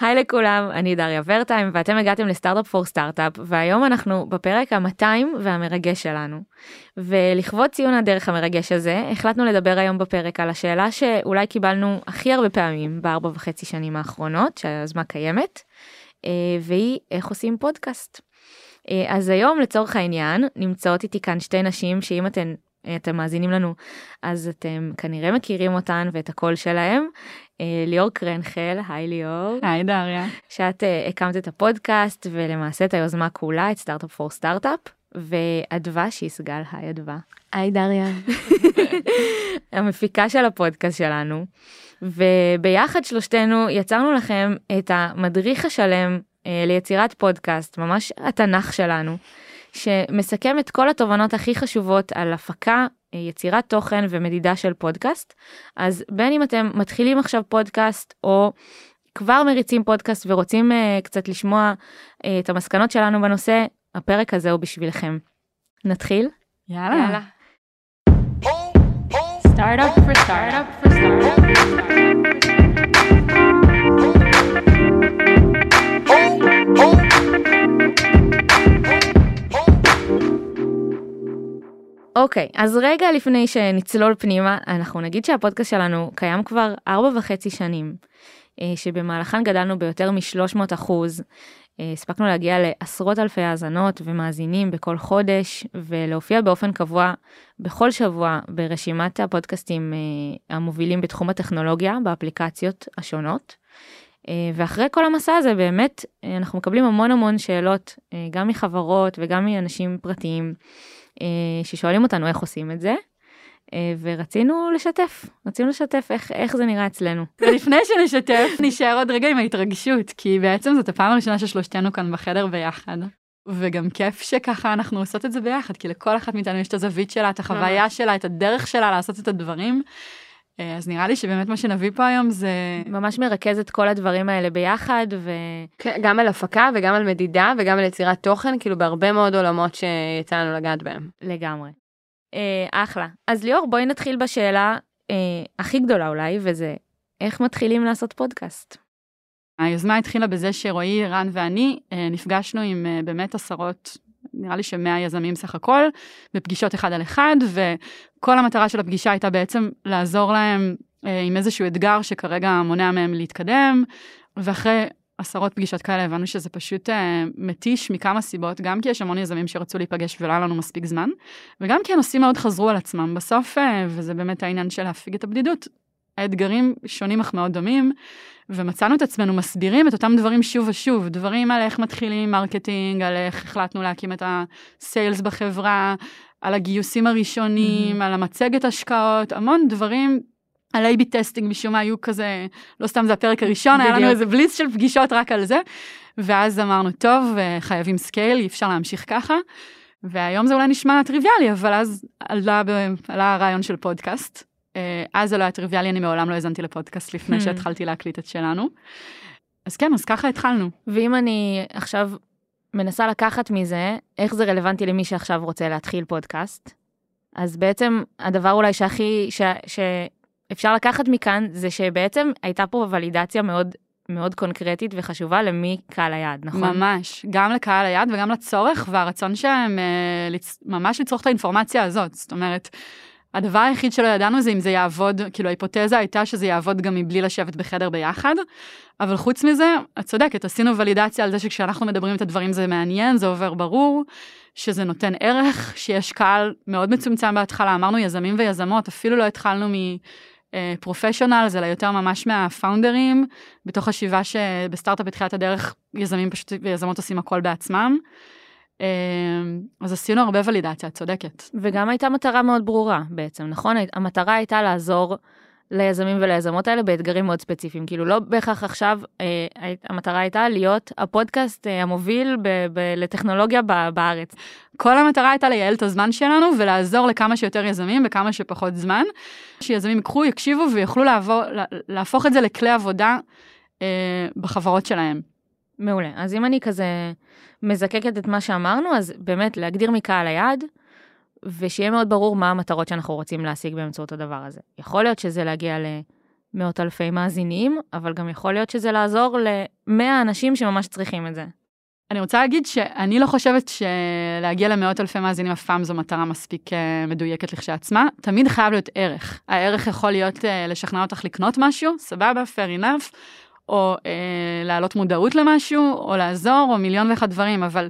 היי לכולם, אני דריה ורטיים ואתם הגעתם לסטארט-אפ פור סטארט-אפ והיום אנחנו בפרק ה-200 והמרגש שלנו. ולכבוד ציון הדרך המרגש הזה החלטנו לדבר היום בפרק על השאלה שאולי קיבלנו הכי הרבה פעמים בארבע וחצי שנים האחרונות שהיוזמה קיימת אה, והיא איך עושים פודקאסט. אה, אז היום לצורך העניין נמצאות איתי כאן שתי נשים שאם אתן אתם מאזינים לנו אז אתם כנראה מכירים אותן ואת הקול שלהם. אה, ליאור קרנחל, היי ליאור. היי דריה. שאת uh, הקמת את הפודקאסט ולמעשה את היוזמה כולה, את סטארט-אפ פור סטארט-אפ, ואדווה שהיא סגל, היי אדווה. היי דריה. המפיקה של הפודקאסט שלנו, וביחד שלושתנו יצרנו לכם את המדריך השלם uh, ליצירת פודקאסט, ממש התנ"ך שלנו. שמסכם את כל התובנות הכי חשובות על הפקה, יצירת תוכן ומדידה של פודקאסט. אז בין אם אתם מתחילים עכשיו פודקאסט או כבר מריצים פודקאסט ורוצים uh, קצת לשמוע uh, את המסקנות שלנו בנושא, הפרק הזה הוא בשבילכם. נתחיל? יאללה. יאללה. Startup for startup for startup. אוקיי, okay, אז רגע לפני שנצלול פנימה, אנחנו נגיד שהפודקאסט שלנו קיים כבר ארבע וחצי שנים, אה, שבמהלכן גדלנו ביותר מ-300 אחוז, אה, הספקנו להגיע לעשרות אלפי האזנות ומאזינים בכל חודש, ולהופיע באופן קבוע בכל שבוע ברשימת הפודקאסטים אה, המובילים בתחום הטכנולוגיה באפליקציות השונות. ואחרי כל המסע הזה באמת אנחנו מקבלים המון המון שאלות, גם מחברות וגם מאנשים פרטיים. אה, ששואלים אותנו איך עושים את זה. אה, ורצינו לשתף, רצינו לשתף איך, איך זה נראה אצלנו. ולפני שנשתף, נשאר עוד רגע עם ההתרגשות, כי בעצם זאת הפעם הראשונה ששלושתנו כאן בחדר ביחד. וגם כיף שככה אנחנו עושות את זה ביחד, כי לכל אחת מאיתנו יש את הזווית שלה, את החוויה שלה, את הדרך שלה לעשות את הדברים. אה, אז נראה לי שבאמת מה שנביא פה היום זה... ממש מרכז את כל הדברים האלה ביחד ו... כן, גם על הפקה וגם על מדידה וגם על יצירת תוכן, כאילו בהרבה מאוד עולמות שיצא לנו לגעת בהם. לגמרי. אה, אחלה. אז ליאור, בואי נתחיל בשאלה אה, הכי גדולה אולי, וזה איך מתחילים לעשות פודקאסט. היוזמה התחילה בזה שרועי, רן ואני אה, נפגשנו עם אה, באמת עשרות נראה לי שמאה יזמים סך הכל, בפגישות אחד על אחד, וכל המטרה של הפגישה הייתה בעצם לעזור להם אה, עם איזשהו אתגר שכרגע מונע מהם להתקדם, ואחרי עשרות פגישות כאלה הבנו שזה פשוט אה, מתיש מכמה סיבות, גם כי יש המון יזמים שרצו להיפגש ולא היה לנו מספיק זמן, וגם כי הנושאים מאוד חזרו על עצמם בסוף, אה, וזה באמת העניין של להפיג את הבדידות. האתגרים שונים אך מאוד דומים, ומצאנו את עצמנו מסבירים את אותם דברים שוב ושוב, דברים על איך מתחילים marketing, על איך החלטנו להקים את ה sales בחברה, על הגיוסים הראשונים, mm-hmm. על המצגת השקעות, המון דברים. על A-B testing משום מה היו כזה, לא סתם זה הפרק הראשון, היה לנו איזה בליץ של פגישות רק על זה. ואז אמרנו, טוב, חייבים scale, אי אפשר להמשיך ככה. והיום זה אולי נשמע טריוויאלי, אבל אז עלה, עלה הרעיון של פודקאסט. אה, אז זה לא היה טריוויאלי, אני מעולם לא האזנתי לפודקאסט לפני hmm. שהתחלתי להקליט את שלנו. אז כן, אז ככה התחלנו. ואם אני עכשיו מנסה לקחת מזה, איך זה רלוונטי למי שעכשיו רוצה להתחיל פודקאסט, אז בעצם הדבר אולי שהכי, ש, שאפשר לקחת מכאן, זה שבעצם הייתה פה ולידציה מאוד מאוד קונקרטית וחשובה למי קהל היעד, נכון? ממש, גם לקהל היעד וגם לצורך והרצון שלהם אה, לצ... ממש לצרוך את האינפורמציה הזאת. זאת אומרת, הדבר היחיד שלא ידענו זה אם זה יעבוד, כאילו ההיפותזה הייתה שזה יעבוד גם מבלי לשבת בחדר ביחד, אבל חוץ מזה, את צודקת, עשינו ולידציה על זה שכשאנחנו מדברים את הדברים זה מעניין, זה עובר ברור, שזה נותן ערך, שיש קהל מאוד מצומצם בהתחלה, אמרנו יזמים ויזמות, אפילו לא התחלנו מפרופשיונל, אלא יותר ממש מהפאונדרים, בתוך השיבה שבסטארט-אפ בתחילת הדרך יזמים פשוט ויזמות עושים הכל בעצמם. אמ, אז עשינו הרבה ולידציה, את צודקת. וגם הייתה מטרה מאוד ברורה בעצם, נכון? המטרה הייתה לעזור ליזמים וליזמות האלה באתגרים מאוד ספציפיים. כאילו לא בהכרח עכשיו, אה, המטרה הייתה להיות הפודקאסט אה, המוביל ב- ב- לטכנולוגיה ב- בארץ. כל המטרה הייתה לייעל את הזמן שלנו ולעזור לכמה שיותר יזמים בכמה שפחות זמן. שיזמים ייקחו, יקשיבו ויוכלו לעבור, להפוך את זה לכלי עבודה אה, בחברות שלהם. מעולה. אז אם אני כזה מזקקת את מה שאמרנו, אז באמת להגדיר מקהל היעד, ושיהיה מאוד ברור מה המטרות שאנחנו רוצים להשיג באמצעות הדבר הזה. יכול להיות שזה להגיע מאות אלפי מאזינים, אבל גם יכול להיות שזה לעזור למאה אנשים שממש צריכים את זה. אני רוצה להגיד שאני לא חושבת שלהגיע למאות אלפי מאזינים אף פעם זו מטרה מספיק אה, מדויקת לכשעצמה, תמיד חייב להיות ערך. הערך יכול להיות אה, לשכנע אותך לקנות משהו, סבבה, fair enough, או אה, להעלות מודעות למשהו, או לעזור, או מיליון ואחד דברים, אבל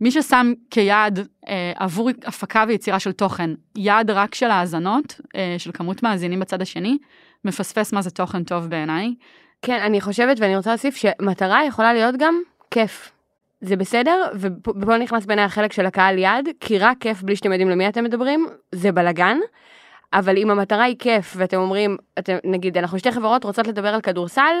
מי ששם כיעד אה, עבור הפקה ויצירה של תוכן, יעד רק של האזנות, אה, של כמות מאזינים בצד השני, מפספס מה זה תוכן טוב בעיניי. כן, אני חושבת ואני רוצה להוסיף שמטרה יכולה להיות גם כיף. זה בסדר, ופה נכנס בעיניי החלק של הקהל יעד, כי רק כיף בלי שאתם יודעים למי אתם מדברים, זה בלאגן. אבל אם המטרה היא כיף ואתם אומרים, אתם, נגיד אנחנו שתי חברות רוצות לדבר על כדורסל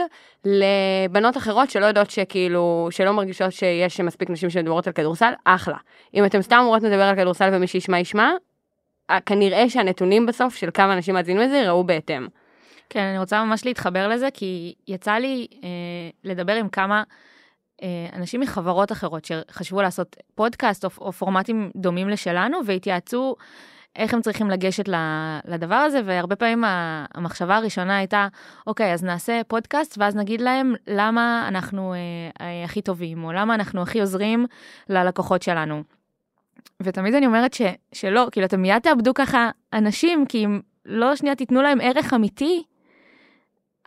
לבנות אחרות שלא יודעות שכאילו, שלא מרגישות שיש מספיק נשים שמדברות על כדורסל, אחלה. אם אתם סתם אמורות לדבר על כדורסל ומי שישמע ישמע, כנראה שהנתונים בסוף של כמה אנשים מאזינים לזה יראו בהתאם. כן, אני רוצה ממש להתחבר לזה, כי יצא לי אה, לדבר עם כמה אה, אנשים מחברות אחרות שחשבו לעשות פודקאסט או, או פורמטים דומים לשלנו, והתייעצו איך הם צריכים לגשת לדבר הזה, והרבה פעמים המחשבה הראשונה הייתה, אוקיי, אז נעשה פודקאסט, ואז נגיד להם למה אנחנו אה, אה, הכי טובים, או למה אנחנו הכי עוזרים ללקוחות שלנו. ותמיד אני אומרת ש, שלא, כאילו, אתם מיד תאבדו ככה אנשים, כי אם לא שנייה תיתנו להם ערך אמיתי,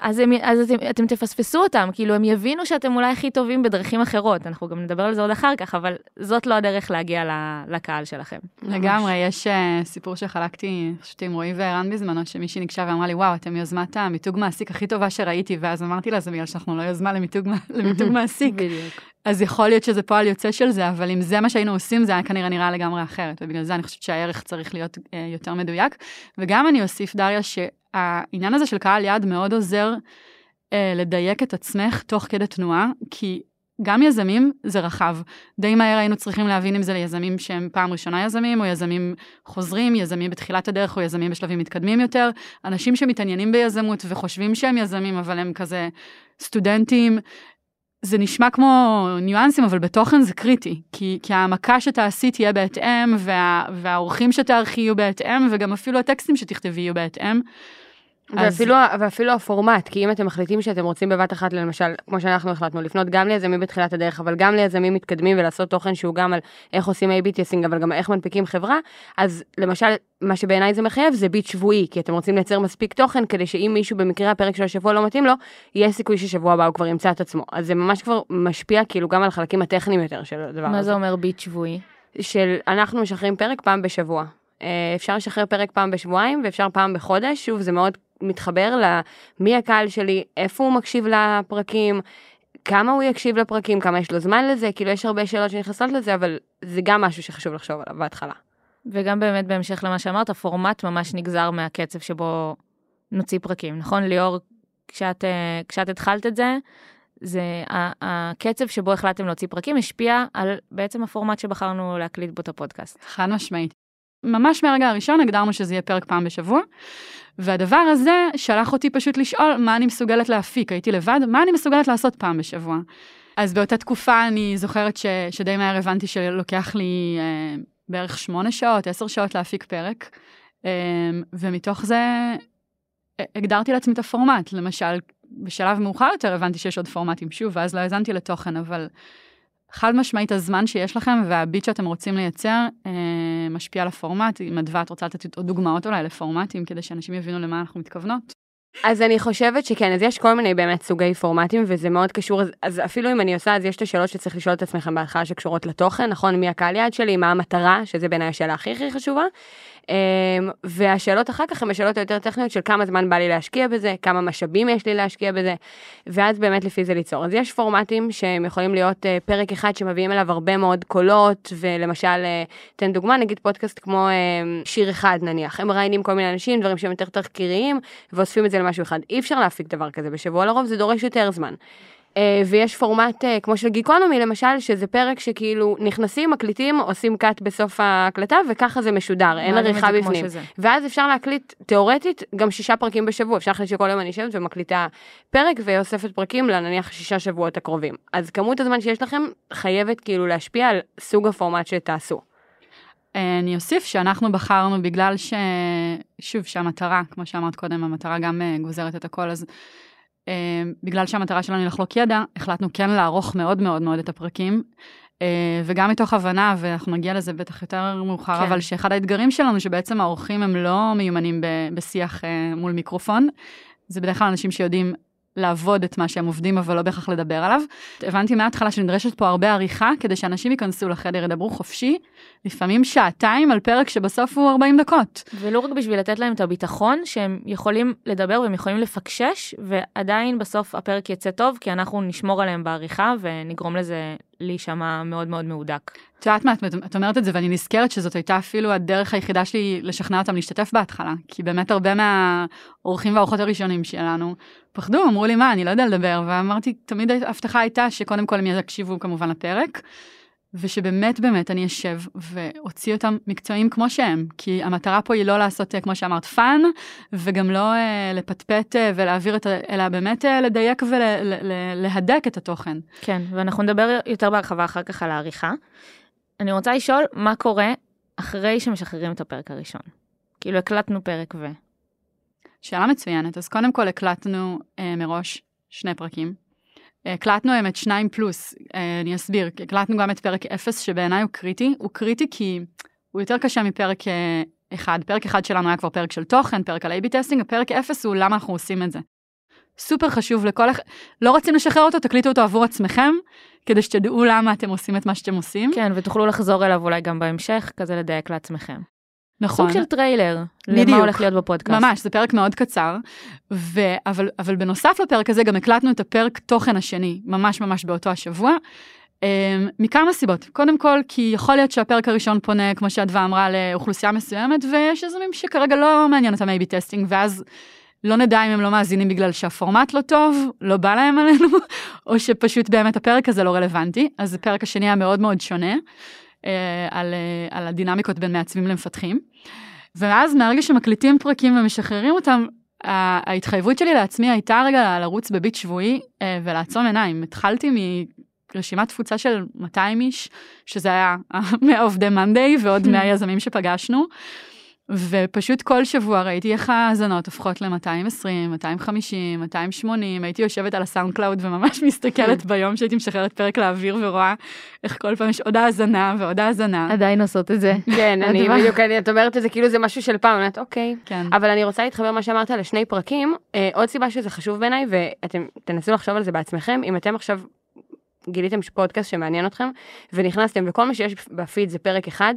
אז, הם, אז אתם, אתם תפספסו אותם, כאילו הם יבינו שאתם אולי הכי טובים בדרכים אחרות, אנחנו גם נדבר על זה עוד אחר כך, אבל זאת לא הדרך להגיע לקהל שלכם. לגמרי, יש uh, סיפור שחלקתי פשוט עם רועי וערן בזמנו, שמישהי ניגשה ואמרה לי, וואו, אתם יוזמת המיתוג מעסיק הכי טובה שראיתי, ואז אמרתי לה, זה בגלל שאנחנו לא יוזמה למיתוג, למיתוג מעסיק. בדיוק. אז יכול להיות שזה פועל יוצא של זה, אבל אם זה מה שהיינו עושים, זה היה כנראה נראה לגמרי אחרת, ובגלל זה אני חושבת שהערך צריך להיות uh, יותר מדויק. וגם אני אוסיף, דריה, העניין הזה של קהל יעד מאוד עוזר אה, לדייק את עצמך תוך כדי תנועה, כי גם יזמים זה רחב. די מהר היינו צריכים להבין אם זה ליזמים שהם פעם ראשונה יזמים, או יזמים חוזרים, יזמים בתחילת הדרך, או יזמים בשלבים מתקדמים יותר. אנשים שמתעניינים ביזמות וחושבים שהם יזמים, אבל הם כזה סטודנטים. זה נשמע כמו ניואנסים, אבל בתוכן זה קריטי, כי, כי העמקה שתעשי תהיה בהתאם, וה, והאורחים שתערכי יהיו בהתאם, וגם אפילו הטקסטים שתכתבי יהיו בהתאם. ואפילו, אז... ואפילו הפורמט, כי אם אתם מחליטים שאתם רוצים בבת אחת, למשל, כמו שאנחנו החלטנו, לפנות גם ליזמים בתחילת הדרך, אבל גם ליזמים מתקדמים ולעשות תוכן שהוא גם על איך עושים A-B טסינג, אבל גם איך מנפיקים חברה, אז למשל, מה שבעיניי זה מחייב זה ביט שבועי, כי אתם רוצים לייצר מספיק תוכן כדי שאם מישהו במקרה הפרק של השבוע לא מתאים לו, יהיה סיכוי ששבוע הבא הוא כבר ימצא את עצמו. אז זה ממש כבר משפיע כאילו גם על החלקים הטכניים יותר של הדבר מה הזה. זה אומר ביט שבועי? של אנחנו משחררים פרק פעם בשבוע. אה, אפשר לשחרר פרק פעם בשבועיים ואפשר פעם בחודש, שוב זה מאוד מתחבר למי הקהל שלי, איפה הוא מקשיב לפרקים, כמה הוא יקשיב לפרקים, כמה יש לו זמן לזה, כאילו יש הרבה שאלות שנכנסות לזה, אבל זה גם משהו שחשוב לחשוב עליו בהתחלה. וגם באמת בהמשך למה שאמרת, הפורמט ממש נגזר מהקצב שבו נוציא פרקים, נכון ליאור? כשאת, אה, כשאת התחלת את זה, זה הקצב שבו החלטתם להוציא פרקים השפיע על בעצם הפורמט שבחרנו להקליט בו את הפודקאסט. חד משמעית. ממש מהרגע הראשון הגדרנו שזה יהיה פרק פעם בשבוע, והדבר הזה שלח אותי פשוט לשאול מה אני מסוגלת להפיק, הייתי לבד, מה אני מסוגלת לעשות פעם בשבוע. אז באותה תקופה אני זוכרת ש, שדי מהר הבנתי שלוקח לי אה, בערך שמונה שעות, עשר שעות להפיק פרק, אה, ומתוך זה אה, הגדרתי לעצמי את הפורמט, למשל, בשלב מאוחר יותר הבנתי שיש עוד פורמטים, שוב, ואז לא האזנתי לתוכן, אבל חד משמעית הזמן שיש לכם והביט שאתם רוצים לייצר אה, משפיע על הפורמט. אם אדווה את רוצה לתת עוד דוגמאות אולי לפורמטים כדי שאנשים יבינו למה אנחנו מתכוונות. אז אני חושבת שכן, אז יש כל מיני באמת סוגי פורמטים וזה מאוד קשור, אז, אז אפילו אם אני עושה, אז יש את השאלות שצריך לשאול את עצמכם בהתחלה שקשורות לתוכן, נכון? מי הקהל יעד שלי, מה המטרה, שזה בעיניי השאלה הכי הכי חשובה. אמ, והשאלות אחר כך הן השאלות היותר טכניות של כמה זמן בא לי להשקיע בזה, כמה משאבים יש לי להשקיע בזה, ואז באמת לפי זה ליצור. אז יש פורמטים שהם יכולים להיות אה, פרק אחד שמביאים אליו הרבה מאוד קולות, ולמשל, אה, תן דוגמה, נגיד פודקאסט כמו אה, שיר אחד נניח, הם מראיינים כל מיני אנשים, דברים שהם יותר תחקיריים, ואוספים את זה למשהו אחד. אי אפשר להפיק דבר כזה בשבוע, לרוב זה דורש יותר זמן. אה, ויש פורמט אה, כמו של גיקונומי למשל, שזה פרק שכאילו נכנסים, מקליטים, עושים קאט בסוף ההקלטה, וככה זה משודר, אין עריכה בפנים. ואז אפשר להקליט, תיאורטית, גם שישה פרקים בשבוע, אפשר להחליט שכל יום אני יושבת ומקליטה פרק ואוספת פרקים לנניח שישה שבועות הקרובים. אז כמות הזמן שיש לכם חייבת כאילו להשפיע על סוג הפורמט שתעשו. אה, אני אוסיף שאנחנו בחרנו בגלל ש... שוב, שהמטרה, כמו שאמרת קודם, המטרה גם גוזרת את הכל, אז בגלל שהמטרה שלנו היא לחלוק ידע, החלטנו כן לערוך מאוד מאוד מאוד את הפרקים. וגם מתוך הבנה, ואנחנו נגיע לזה בטח יותר מאוחר, כן. אבל שאחד האתגרים שלנו, שבעצם האורחים הם לא מיומנים בשיח מול מיקרופון, זה בדרך כלל אנשים שיודעים לעבוד את מה שהם עובדים, אבל לא בהכרח לדבר עליו. הבנתי מההתחלה שנדרשת פה הרבה עריכה, כדי שאנשים ייכנסו לחדר, ידברו חופשי, לפעמים שעתיים על פרק שבסוף הוא 40 דקות. ולא רק בשביל לתת להם את הביטחון, שהם יכולים לדבר והם יכולים לפקשש, ועדיין בסוף הפרק יצא טוב, כי אנחנו נשמור עליהם בעריכה ונגרום לזה להישמע מאוד מאוד מהודק. את יודעת מה, את אומרת את זה ואני נזכרת שזאת הייתה אפילו הדרך היחידה שלי לשכנע אותם להשתתף בהתחלה, כי באמת הרבה מהאורחים והאורחות הראשונים שלנו פחדו, אמרו לי מה, אני לא יודע לדבר, ואמרתי, תמיד ההבטחה הייתה שקודם כל הם יקשיבו כמובן לפרק. ושבאמת באמת אני אשב ואוציא אותם מקצועיים כמו שהם, כי המטרה פה היא לא לעשות, כמו שאמרת, fun, וגם לא אה, לפטפט אה, ולהעביר את, ה... אלא באמת אה, לדייק ולהדק ול, את התוכן. כן, ואנחנו נדבר יותר בהרחבה אחר כך על העריכה. אני רוצה לשאול מה קורה אחרי שמשחררים את הפרק הראשון. כאילו הקלטנו פרק ו... שאלה מצוינת, אז קודם כל הקלטנו אה, מראש שני פרקים. הקלטנו הם את שניים פלוס, אה, אני אסביר, הקלטנו גם את פרק אפס שבעיניי הוא קריטי, הוא קריטי כי הוא יותר קשה מפרק אה, אחד, פרק אחד שלנו היה כבר פרק של תוכן, פרק על A-B testing, הפרק אפס הוא למה אנחנו עושים את זה. סופר חשוב לכל אחד, לא רוצים לשחרר אותו, תקליטו אותו עבור עצמכם, כדי שתדעו למה אתם עושים את מה שאתם עושים. כן, ותוכלו לחזור אליו אולי גם בהמשך, כזה לדייק לעצמכם. נכון. סוג של טריילר, בדיוק. למה הולך להיות בפודקאסט. ממש, זה פרק מאוד קצר, ו... אבל, אבל בנוסף לפרק הזה גם הקלטנו את הפרק תוכן השני, ממש ממש באותו השבוע. Um, מכמה סיבות. קודם כל, כי יכול להיות שהפרק הראשון פונה, כמו שאדווה אמרה, לאוכלוסייה מסוימת, ויש יזמים שכרגע לא מעניין אותם A-B testing, ואז לא נדע אם הם לא מאזינים בגלל שהפורמט לא טוב, לא בא להם עלינו, או שפשוט באמת הפרק הזה לא רלוונטי. אז הפרק השני היה מאוד מאוד שונה. אה, על, אה, על הדינמיקות בין מעצבים למפתחים. ואז מהרגע שמקליטים פרקים ומשחררים אותם, ההתחייבות שלי לעצמי הייתה רגע לרוץ ב beat שבועי אה, ולעצום עיניים. התחלתי מרשימת תפוצה של 200 איש, שזה היה 100 עובדי מאנדיי ועוד 100 יזמים שפגשנו. ופשוט כל שבוע ראיתי איך ההאזנות הופכות ל-220, 250, 280, הייתי יושבת על הסאונד קלאוד וממש מסתכלת ביום שהייתי משחררת פרק לאוויר ורואה איך כל פעם יש עוד האזנה ועוד האזנה. עדיין עושות את זה. כן, אני בדיוק, את אומרת את זה כאילו זה משהו של פעם, אני אומרת אוקיי. כן. אבל אני רוצה להתחבר מה שאמרת לשני פרקים, אה, עוד סיבה שזה חשוב בעיניי, ואתם תנסו לחשוב על זה בעצמכם, אם אתם עכשיו גיליתם פודקאסט שמעניין אתכם, ונכנסתם וכל מה שיש בפיד זה פרק אחד,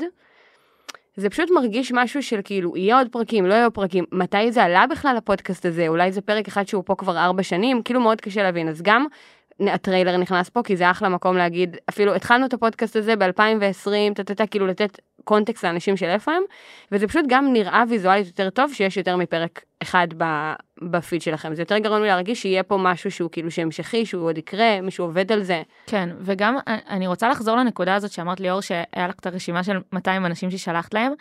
זה פשוט מרגיש משהו של כאילו, יהיה עוד פרקים, לא יהיו פרקים, מתי זה עלה בכלל הפודקאסט הזה, אולי זה פרק אחד שהוא פה כבר ארבע שנים, כאילו מאוד קשה להבין, אז גם הטריילר נכנס פה, כי זה אחלה מקום להגיד, אפילו התחלנו את הפודקאסט הזה ב-2020, טטטה, כאילו לתת קונטקסט לאנשים של איפה הם, וזה פשוט גם נראה ויזואלית יותר טוב שיש יותר מפרק אחד בפיד שלכם. זה יותר גרוע מלהרגיש שיהיה פה משהו שהוא כאילו שהמשכי, שהוא עוד יקרה, מישהו עובד על זה. כן, וגם אני רוצה לחזור לנקודה הזאת שאמרת ליאור, שהיה לך את הרשימה של 200 אנשים ששלחת להם.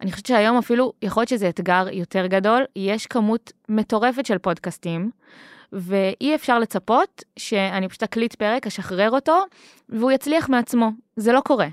אני חושבת שהיום אפילו, יכול להיות שזה אתגר יותר גדול, יש כמות מטורפת של פודקאסטים. ואי אפשר לצפות שאני פשוט אקליט פרק, אשחרר אותו, והוא יצליח מעצמו. זה לא קורה.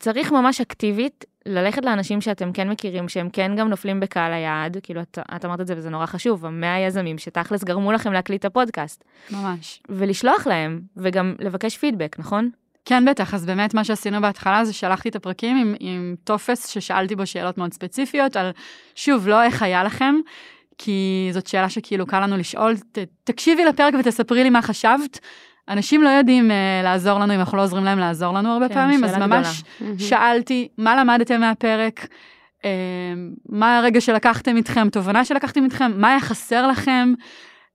צריך ממש אקטיבית ללכת לאנשים שאתם כן מכירים, שהם כן גם נופלים בקהל היעד, כאילו את, את אמרת את זה וזה נורא חשוב, המאה יזמים שתכלס גרמו לכם להקליט את הפודקאסט. ממש. ולשלוח להם, וגם לבקש פידבק, נכון? כן, בטח, אז באמת מה שעשינו בהתחלה זה שלחתי את הפרקים עם, עם טופס ששאלתי בו שאלות מאוד ספציפיות על, שוב, לא איך היה לכם, כי זאת שאלה שכאילו קל לנו לשאול, ת, תקשיבי לפרק ותספרי לי מה חשבת. אנשים לא יודעים uh, לעזור לנו אם אנחנו לא עוזרים להם לעזור לנו הרבה כן, פעמים, אז ממש גדולה. שאלתי מה למדתם מהפרק, uh, מה הרגע שלקחתם איתכם, תובנה שלקחתם איתכם, מה היה חסר לכם,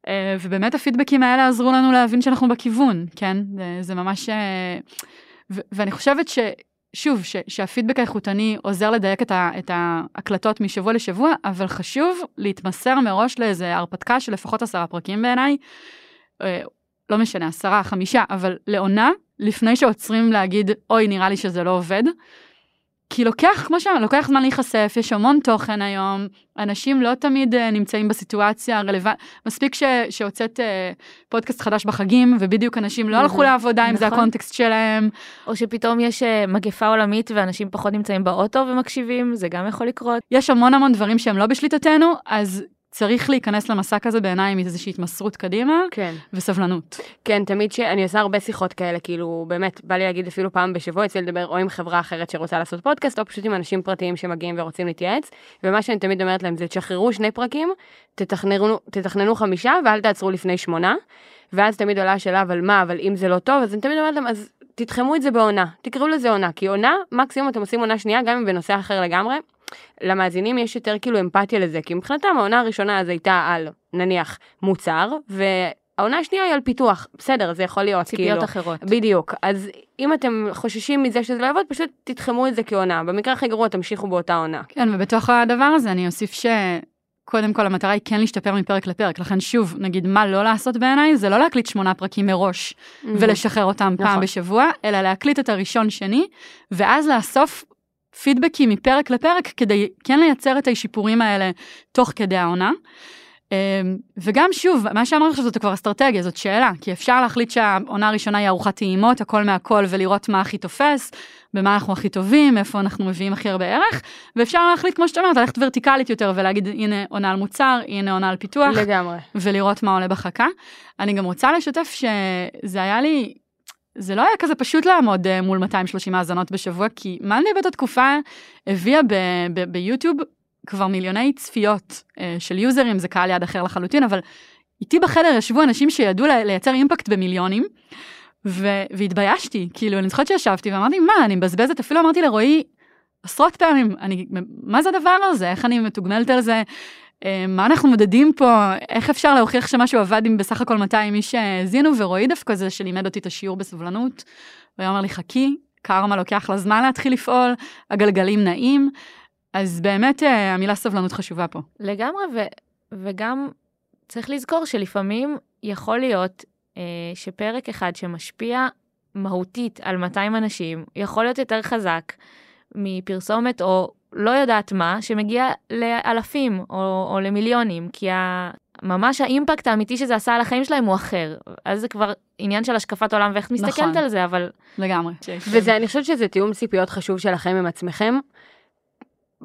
uh, ובאמת הפידבקים האלה עזרו לנו להבין שאנחנו בכיוון, כן? זה, זה ממש... Uh, ו- ואני חושבת ש... שוב, ש, שהפידבק האיכותני עוזר לדייק את, ה, את ההקלטות משבוע לשבוע, אבל חשוב להתמסר מראש לאיזה הרפתקה של לפחות עשרה פרקים בעיניי. לא משנה, עשרה, חמישה, אבל לעונה, לפני שעוצרים להגיד, אוי, נראה לי שזה לא עובד. כי לוקח, כמו שאמרנו, לוקח זמן להיחשף, יש המון תוכן היום, אנשים לא תמיד uh, נמצאים בסיטואציה הרלוונטית, מספיק ש, שהוצאת uh, פודקאסט חדש בחגים, ובדיוק אנשים לא הלכו לעבודה אם זה נכון. הקונטקסט שלהם. או שפתאום יש אה, מגפה עולמית ואנשים פחות נמצאים באוטו ומקשיבים, זה גם יכול לקרות. יש המון המון דברים שהם לא בשליטתנו, אז צריך להיכנס למסע כזה בעיניי עם איזושהי התמסרות קדימה, כן. וסבלנות. כן, תמיד שאני עושה הרבה שיחות כאלה, כאילו, באמת, בא לי להגיד אפילו פעם בשבוע, אצלי לדבר או עם חברה אחרת שרוצה לעשות פודקאסט, או פשוט עם אנשים פרטיים שמגיעים ורוצים להתייעץ, ומה שאני תמיד אומרת להם זה, תשחררו שני פרקים, תתכננו, תתכננו חמישה, ואל תעצרו לפני שמונה, ואז תמיד עולה השאלה, אבל מה, אבל אם זה לא טוב, אז אני תמיד אומרת להם, אז תתחמו את זה בעונה, תקראו לזה עונה, כי עונה, מקסימום אתם עושים עונה שנייה, גם אם בנושא אחר לגמרי. למאזינים יש יותר כאילו אמפתיה לזה, כי מבחינתם העונה הראשונה אז הייתה על, נניח, מוצר, והעונה השנייה היא על פיתוח. בסדר, זה יכול להיות, ציפיות כאילו. אחרות. בדיוק. אז אם אתם חוששים מזה שזה לא יעבוד, פשוט תתחמו את זה כעונה. במקרה הכי גרוע, תמשיכו באותה עונה. כן, ובתוך הדבר הזה אני אוסיף ש... קודם כל המטרה היא כן להשתפר מפרק לפרק, לכן שוב, נגיד מה לא לעשות בעיניי, זה לא להקליט שמונה פרקים מראש ולשחרר אותם פעם נכון. בשבוע, אלא להקליט את הראשון שני, ואז לאסוף פידבקים מפרק לפרק כדי כן לייצר את השיפורים האלה תוך כדי העונה. אמ, וגם שוב, מה שאמרתי עכשיו זאת כבר אסטרטגיה, זאת שאלה, כי אפשר להחליט שהעונה הראשונה היא ארוחת טעימות, הכל מהכל, ולראות מה הכי תופס, במה אנחנו הכי טובים, איפה אנחנו מביאים הכי הרבה ערך, ואפשר להחליט, כמו שאתה אומרת, ללכת ורטיקלית יותר ולהגיד, הנה עונה על מוצר, הנה עונה על פיתוח, לגמרי. ולראות מה עולה בחכה. אני גם רוצה לשתף שזה היה לי, זה לא היה כזה פשוט לעמוד אה, מול 230 האזנות בשבוע, כי מאנדי באותה תקופה הביאה ביוטיוב כבר מיליוני צפיות אה, של יוזרים, זה קהל יעד אחר לחלוטין, אבל איתי בחדר ישבו אנשים שידעו לייצר אימפקט במיליונים. ו- והתביישתי, כאילו, אני זוכרת שישבתי ואמרתי, מה, אני מבזבזת, אפילו אמרתי לרועי עשרות פעמים, אני, מה זה הדבר הזה, איך אני מתוגמלת על זה, מה אנחנו מודדים פה, איך אפשר להוכיח שמשהו עבד אם בסך הכל 200 איש האזינו, ורועי דווקא זה שלימד אותי את השיעור בסבלנות, הוא היה אומר לי, חכי, קרמה לוקח לה זמן להתחיל לפעול, הגלגלים נעים, אז באמת אה, המילה סבלנות חשובה פה. לגמרי, ו, וגם צריך לזכור שלפעמים יכול להיות אה, שפרק אחד שמשפיע מהותית על 200 אנשים, יכול להיות יותר חזק מפרסומת או לא יודעת מה, שמגיע לאלפים או, או למיליונים, כי ה... ממש האימפקט האמיתי שזה עשה על החיים שלהם הוא אחר. אז זה כבר עניין של השקפת עולם ואיך את מסתכלת נכון. על זה, אבל לגמרי. וזה, אני חושבת שזה תיאום ציפיות חשוב שלכם עם עצמכם.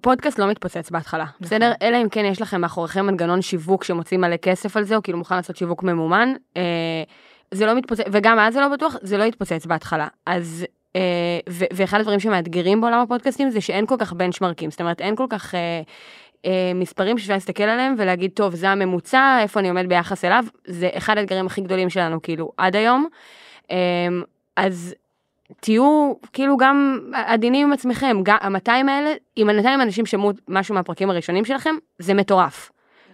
פודקאסט לא מתפוצץ בהתחלה, בסדר? אלא אם כן יש לכם מאחוריכם מנגנון שיווק שמוציא מלא כסף על זה, או כאילו מוכן לעשות שיווק ממומן. אה, זה לא מתפוצץ, וגם אז זה לא בטוח, זה לא יתפוצץ בהתחלה. אז, ו- ואחד הדברים שמאתגרים בעולם הפודקאסטים זה שאין כל כך בנצ'מרקים, זאת אומרת אין כל כך אה, אה, מספרים שאפשר להסתכל עליהם ולהגיד, טוב, זה הממוצע, איפה אני עומד ביחס אליו, זה אחד האתגרים הכי גדולים שלנו, כאילו, עד היום. אה, אז תהיו כאילו גם עדינים עם עצמכם, גם ה-200 האלה, אם ה-200 אנשים שמעו משהו מהפרקים הראשונים שלכם, זה מטורף.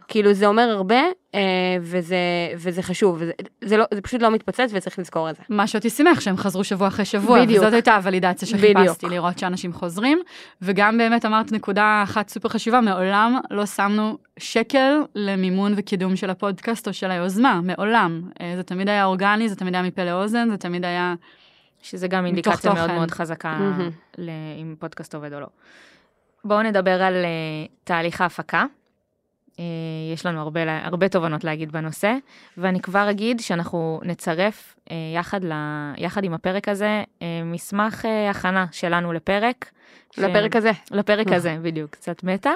כאילו זה אומר הרבה, אה, וזה, וזה חשוב, וזה, זה, לא, זה פשוט לא מתפוצץ וצריך לזכור את זה. מה שאותי שימח שהם חזרו שבוע אחרי שבוע, בדיוק. וזאת הייתה הוולידציה שחיפשתי, בדיוק. לראות שאנשים חוזרים, וגם באמת אמרת נקודה אחת סופר חשובה, מעולם לא שמנו שקל למימון וקידום של הפודקאסט או של היוזמה, מעולם. אה, זה תמיד היה אורגני, זה תמיד היה מפה לאוזן, זה תמיד היה... שזה גם אינדיקציה מאוד. מאוד חזקה. ל- אם פודקאסט עובד או לא. בואו נדבר על uh, תהליך ההפקה. Uh, יש לנו הרבה, הרבה תובנות להגיד בנושא, ואני כבר אגיד שאנחנו נצרף uh, יחד, ל, יחד עם הפרק הזה uh, מסמך הכנה שלנו לפרק. ש- לפרק הזה. לפרק. הזה, בדיוק, קצת מטה,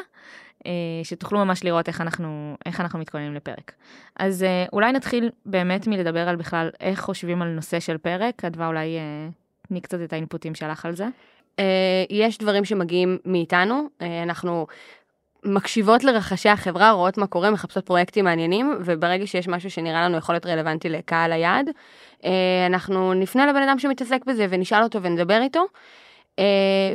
אה, שתוכלו ממש לראות איך אנחנו, איך אנחנו מתכוננים לפרק. אז אה, אולי נתחיל באמת מלדבר על בכלל איך חושבים על נושא של פרק, אדווה אולי אה, תני קצת את האינפוטים שלך על זה. אה, יש דברים שמגיעים מאיתנו, אה, אנחנו מקשיבות לרחשי החברה, רואות מה קורה, מחפשות פרויקטים מעניינים, וברגע שיש משהו שנראה לנו יכול להיות רלוונטי לקהל היעד, אה, אנחנו נפנה לבן אדם שמתעסק בזה ונשאל אותו ונדבר איתו. אה,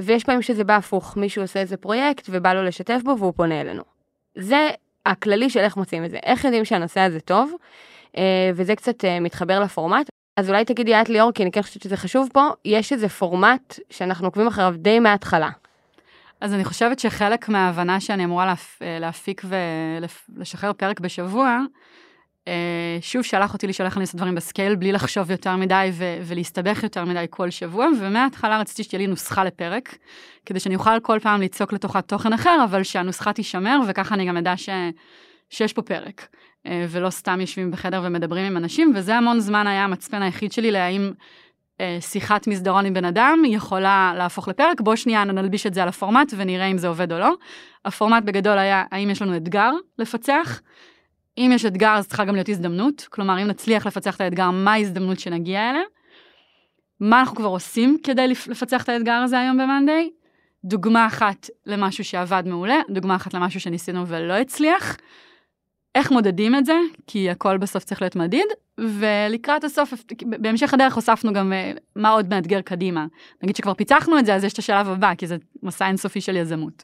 ויש פעמים שזה בא הפוך, מישהו עושה איזה פרויקט ובא לו לשתף בו והוא פונה אלינו. זה הכללי של איך מוצאים את זה, איך יודעים שהנושא הזה טוב, אה, וזה קצת מתחבר לפורמט. אז אולי תגידי את ליאור, כי אני כן חושבת שזה חשוב פה, יש איזה פורמט שאנחנו עוקבים אחריו די מההתחלה. אז אני חושבת שחלק מההבנה שאני אמורה להפ... להפיק ולשחרר פרק בשבוע, אה, שוב שלח אותי לשאול איך אני עושה דברים בסקייל, בלי לחשוב יותר מדי ו- ולהסתבך יותר מדי כל שבוע, ומההתחלה רציתי שתהיה לי נוסחה לפרק, כדי שאני אוכל כל פעם ליצוק לתוכה תוכן אחר, אבל שהנוסחה תישמר, וככה אני גם אדע ש- שיש פה פרק. אה, ולא סתם יושבים בחדר ומדברים עם אנשים, וזה המון זמן היה המצפן היחיד שלי להאם אה, שיחת מסדרון עם בן אדם יכולה להפוך לפרק, בוא שנייה נלביש את זה על הפורמט ונראה אם זה עובד או לא. הפורמט בגדול היה האם יש לנו אתגר לפצח, אם יש אתגר אז צריכה גם להיות הזדמנות, כלומר אם נצליח לפצח את האתגר, מה ההזדמנות שנגיע אליה, מה אנחנו כבר עושים כדי לפצח את האתגר הזה היום ב-Monday, דוגמה אחת למשהו שעבד מעולה, דוגמה אחת למשהו שניסינו ולא הצליח, איך מודדים את זה, כי הכל בסוף צריך להיות מדיד, ולקראת הסוף, בהמשך הדרך הוספנו גם אה, מה עוד מאתגר קדימה. נגיד שכבר פיצחנו את זה, אז יש את השלב הבא, כי זה מסע אינסופי של יזמות.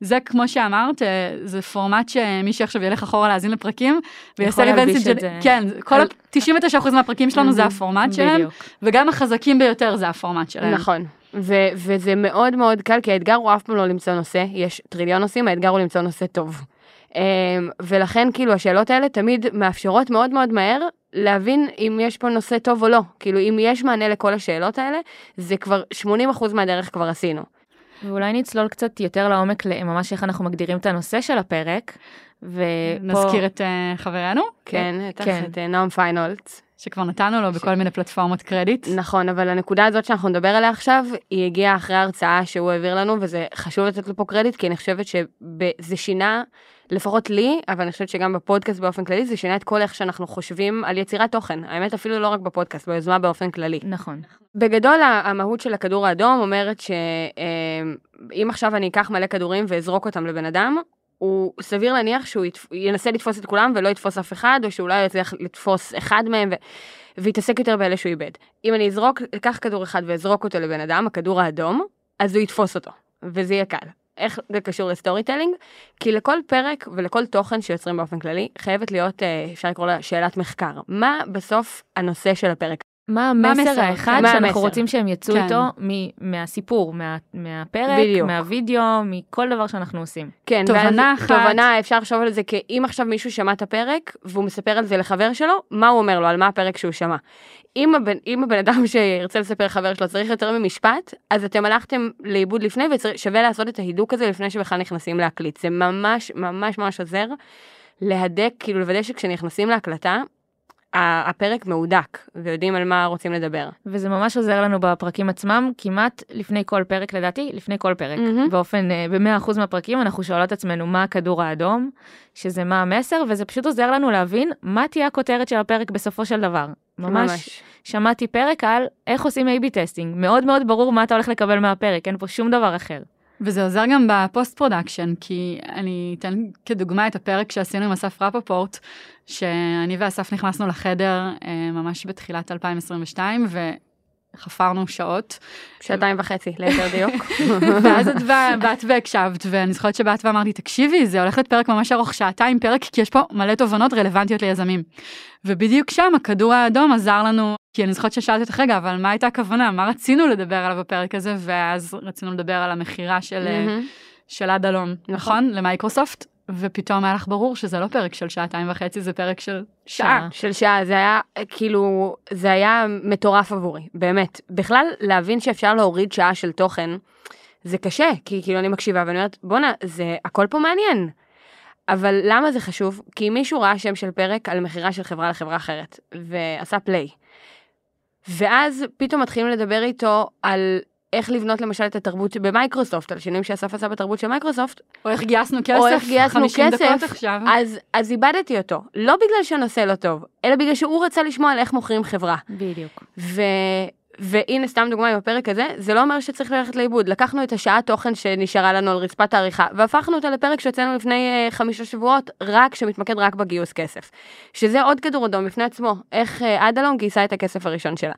זה כמו שאמרת, אה, זה פורמט שמי שעכשיו ילך אחורה להאזין לפרקים, ויעשה ריבנס את זה. כן, כל על... 99% מהפרקים שלנו זה הפורמט שלהם, וגם החזקים ביותר זה הפורמט שלהם. נכון. ו- וזה מאוד מאוד קל, כי האתגר הוא אף פעם לא למצוא נושא, יש טריליון נושאים, האתגר הוא למצוא נושא טוב. אמ, ולכן כאילו השאלות האלה תמיד מאפשרות מאוד מאוד מהר להבין אם יש פה נושא טוב או לא. כאילו אם יש מענה לכל השאלות האלה, זה כבר 80% מהדרך כבר עשינו. ואולי נצלול קצת יותר לעומק לממש איך אנחנו מגדירים את הנושא של הפרק. ופה... נזכיר את uh, חברנו? כן, בטח, כן. את uh, נועם פיינולץ. שכבר נתנו לו בכל ש... מיני פלטפורמות קרדיט. נכון, אבל הנקודה הזאת שאנחנו נדבר עליה עכשיו, היא הגיעה אחרי ההרצאה שהוא העביר לנו, וזה חשוב לתת לו פה קרדיט, כי אני חושבת שזה שינה לפחות לי, אבל אני חושבת שגם בפודקאסט באופן כללי, זה שינה את כל איך שאנחנו חושבים על יצירת תוכן. האמת, אפילו לא רק בפודקאסט, ביוזמה באופן כללי. נכון. בגדול, המהות של הכדור האדום אומרת שאם עכשיו אני אקח מלא כדורים ואזרוק אותם לבן אדם, הוא סביר להניח שהוא יתפ... ינסה לתפוס את כולם ולא יתפוס אף אחד, או שאולי יצליח לתפוס אחד מהם ו... ויתעסק יותר באלה שהוא איבד. אם אני אזרוק, אקח כדור אחד ואזרוק אותו לבן אדם, הכדור האדום, אז הוא יתפוס אותו, וזה יהיה קל. איך זה קשור ל storytelling? כי לכל פרק ולכל תוכן שיוצרים באופן כללי, חייבת להיות, אה, אפשר לקרוא לה שאלת מחקר. מה בסוף הנושא של הפרק? מה המסר האחד מה שאנחנו המסר? רוצים שהם יצאו כן. איתו מ- מהסיפור, מה- מהפרק, בדיוק. מהווידאו, מכל דבר שאנחנו עושים. כן, תובנה אחת. תובנה, אפשר לחשוב על זה כאם עכשיו מישהו שמע את הפרק והוא מספר על זה לחבר שלו, מה הוא אומר לו, על מה הפרק שהוא שמע. אם הבן, אם הבן אדם שירצה לספר לחבר שלו צריך יותר ממשפט, אז אתם הלכתם לאיבוד לפני ושווה לעשות את ההידוק הזה לפני שבכלל נכנסים להקליט. זה ממש ממש ממש עוזר להדק, כאילו לוודא שכשנכנסים להקלטה, הפרק מהודק ויודעים על מה רוצים לדבר. וזה ממש עוזר לנו בפרקים עצמם כמעט לפני כל פרק לדעתי לפני כל פרק mm-hmm. באופן אה, ב-100% מהפרקים אנחנו שואלות עצמנו מה הכדור האדום שזה מה המסר וזה פשוט עוזר לנו להבין מה תהיה הכותרת של הפרק בסופו של דבר. ממש, ממש. שמעתי פרק על איך עושים A-B testing מאוד מאוד ברור מה אתה הולך לקבל מהפרק אין פה שום דבר אחר. וזה עוזר גם ב post production, כי אני אתן כדוגמה את הפרק שעשינו עם אסף רפפורט, שאני ואסף נכנסנו לחדר אה, ממש בתחילת 2022, וחפרנו שעות. שעתיים וחצי, ליתר דיוק. ואז את באת והקשבת, ואני זוכרת שבאת ואמרתי, תקשיבי, זה הולך להיות פרק ממש ארוך, שעתיים פרק, כי יש פה מלא תובנות רלוונטיות ליזמים. ובדיוק שם הכדור האדום עזר לנו כי אני זוכרת ששאלתי אותך, רגע, אבל מה הייתה הכוונה? מה רצינו לדבר עליו בפרק הזה? ואז רצינו לדבר על המכירה של, mm-hmm. של עד הלום, נכון? נכון? למייקרוסופט. ופתאום היה לך ברור שזה לא פרק של שעתיים וחצי, זה פרק של שעה. של שעה, זה היה כאילו, זה היה מטורף עבורי, באמת. בכלל, להבין שאפשר להוריד שעה של תוכן, זה קשה, כי כאילו אני מקשיבה ואני אומרת, בואנה, זה הכל פה מעניין. אבל למה זה חשוב? כי מישהו ראה שם של פרק על מכירה של חברה לחברה אחרת, ועשה play. ואז פתאום מתחילים לדבר איתו על איך לבנות למשל את התרבות במייקרוסופט, על שינויים שאסף עשה בתרבות של מייקרוסופט. או איך גייסנו כסף, או איך גייסנו 50 כסף, דקות עכשיו. אז, אז איבדתי אותו, לא בגלל שהנושא לא טוב, אלא בגלל שהוא רצה לשמוע על איך מוכרים חברה. בדיוק. ו... והנה סתם דוגמה עם הפרק הזה, זה לא אומר שצריך ללכת לאיבוד. לקחנו את השעה תוכן שנשארה לנו על רצפת העריכה, והפכנו אותה לפרק שהוצאנו לפני uh, חמישה שבועות, רק, שמתמקד רק בגיוס כסף. שזה עוד כדור אדום בפני עצמו, איך uh, אדלון גייסה את הכסף הראשון שלה.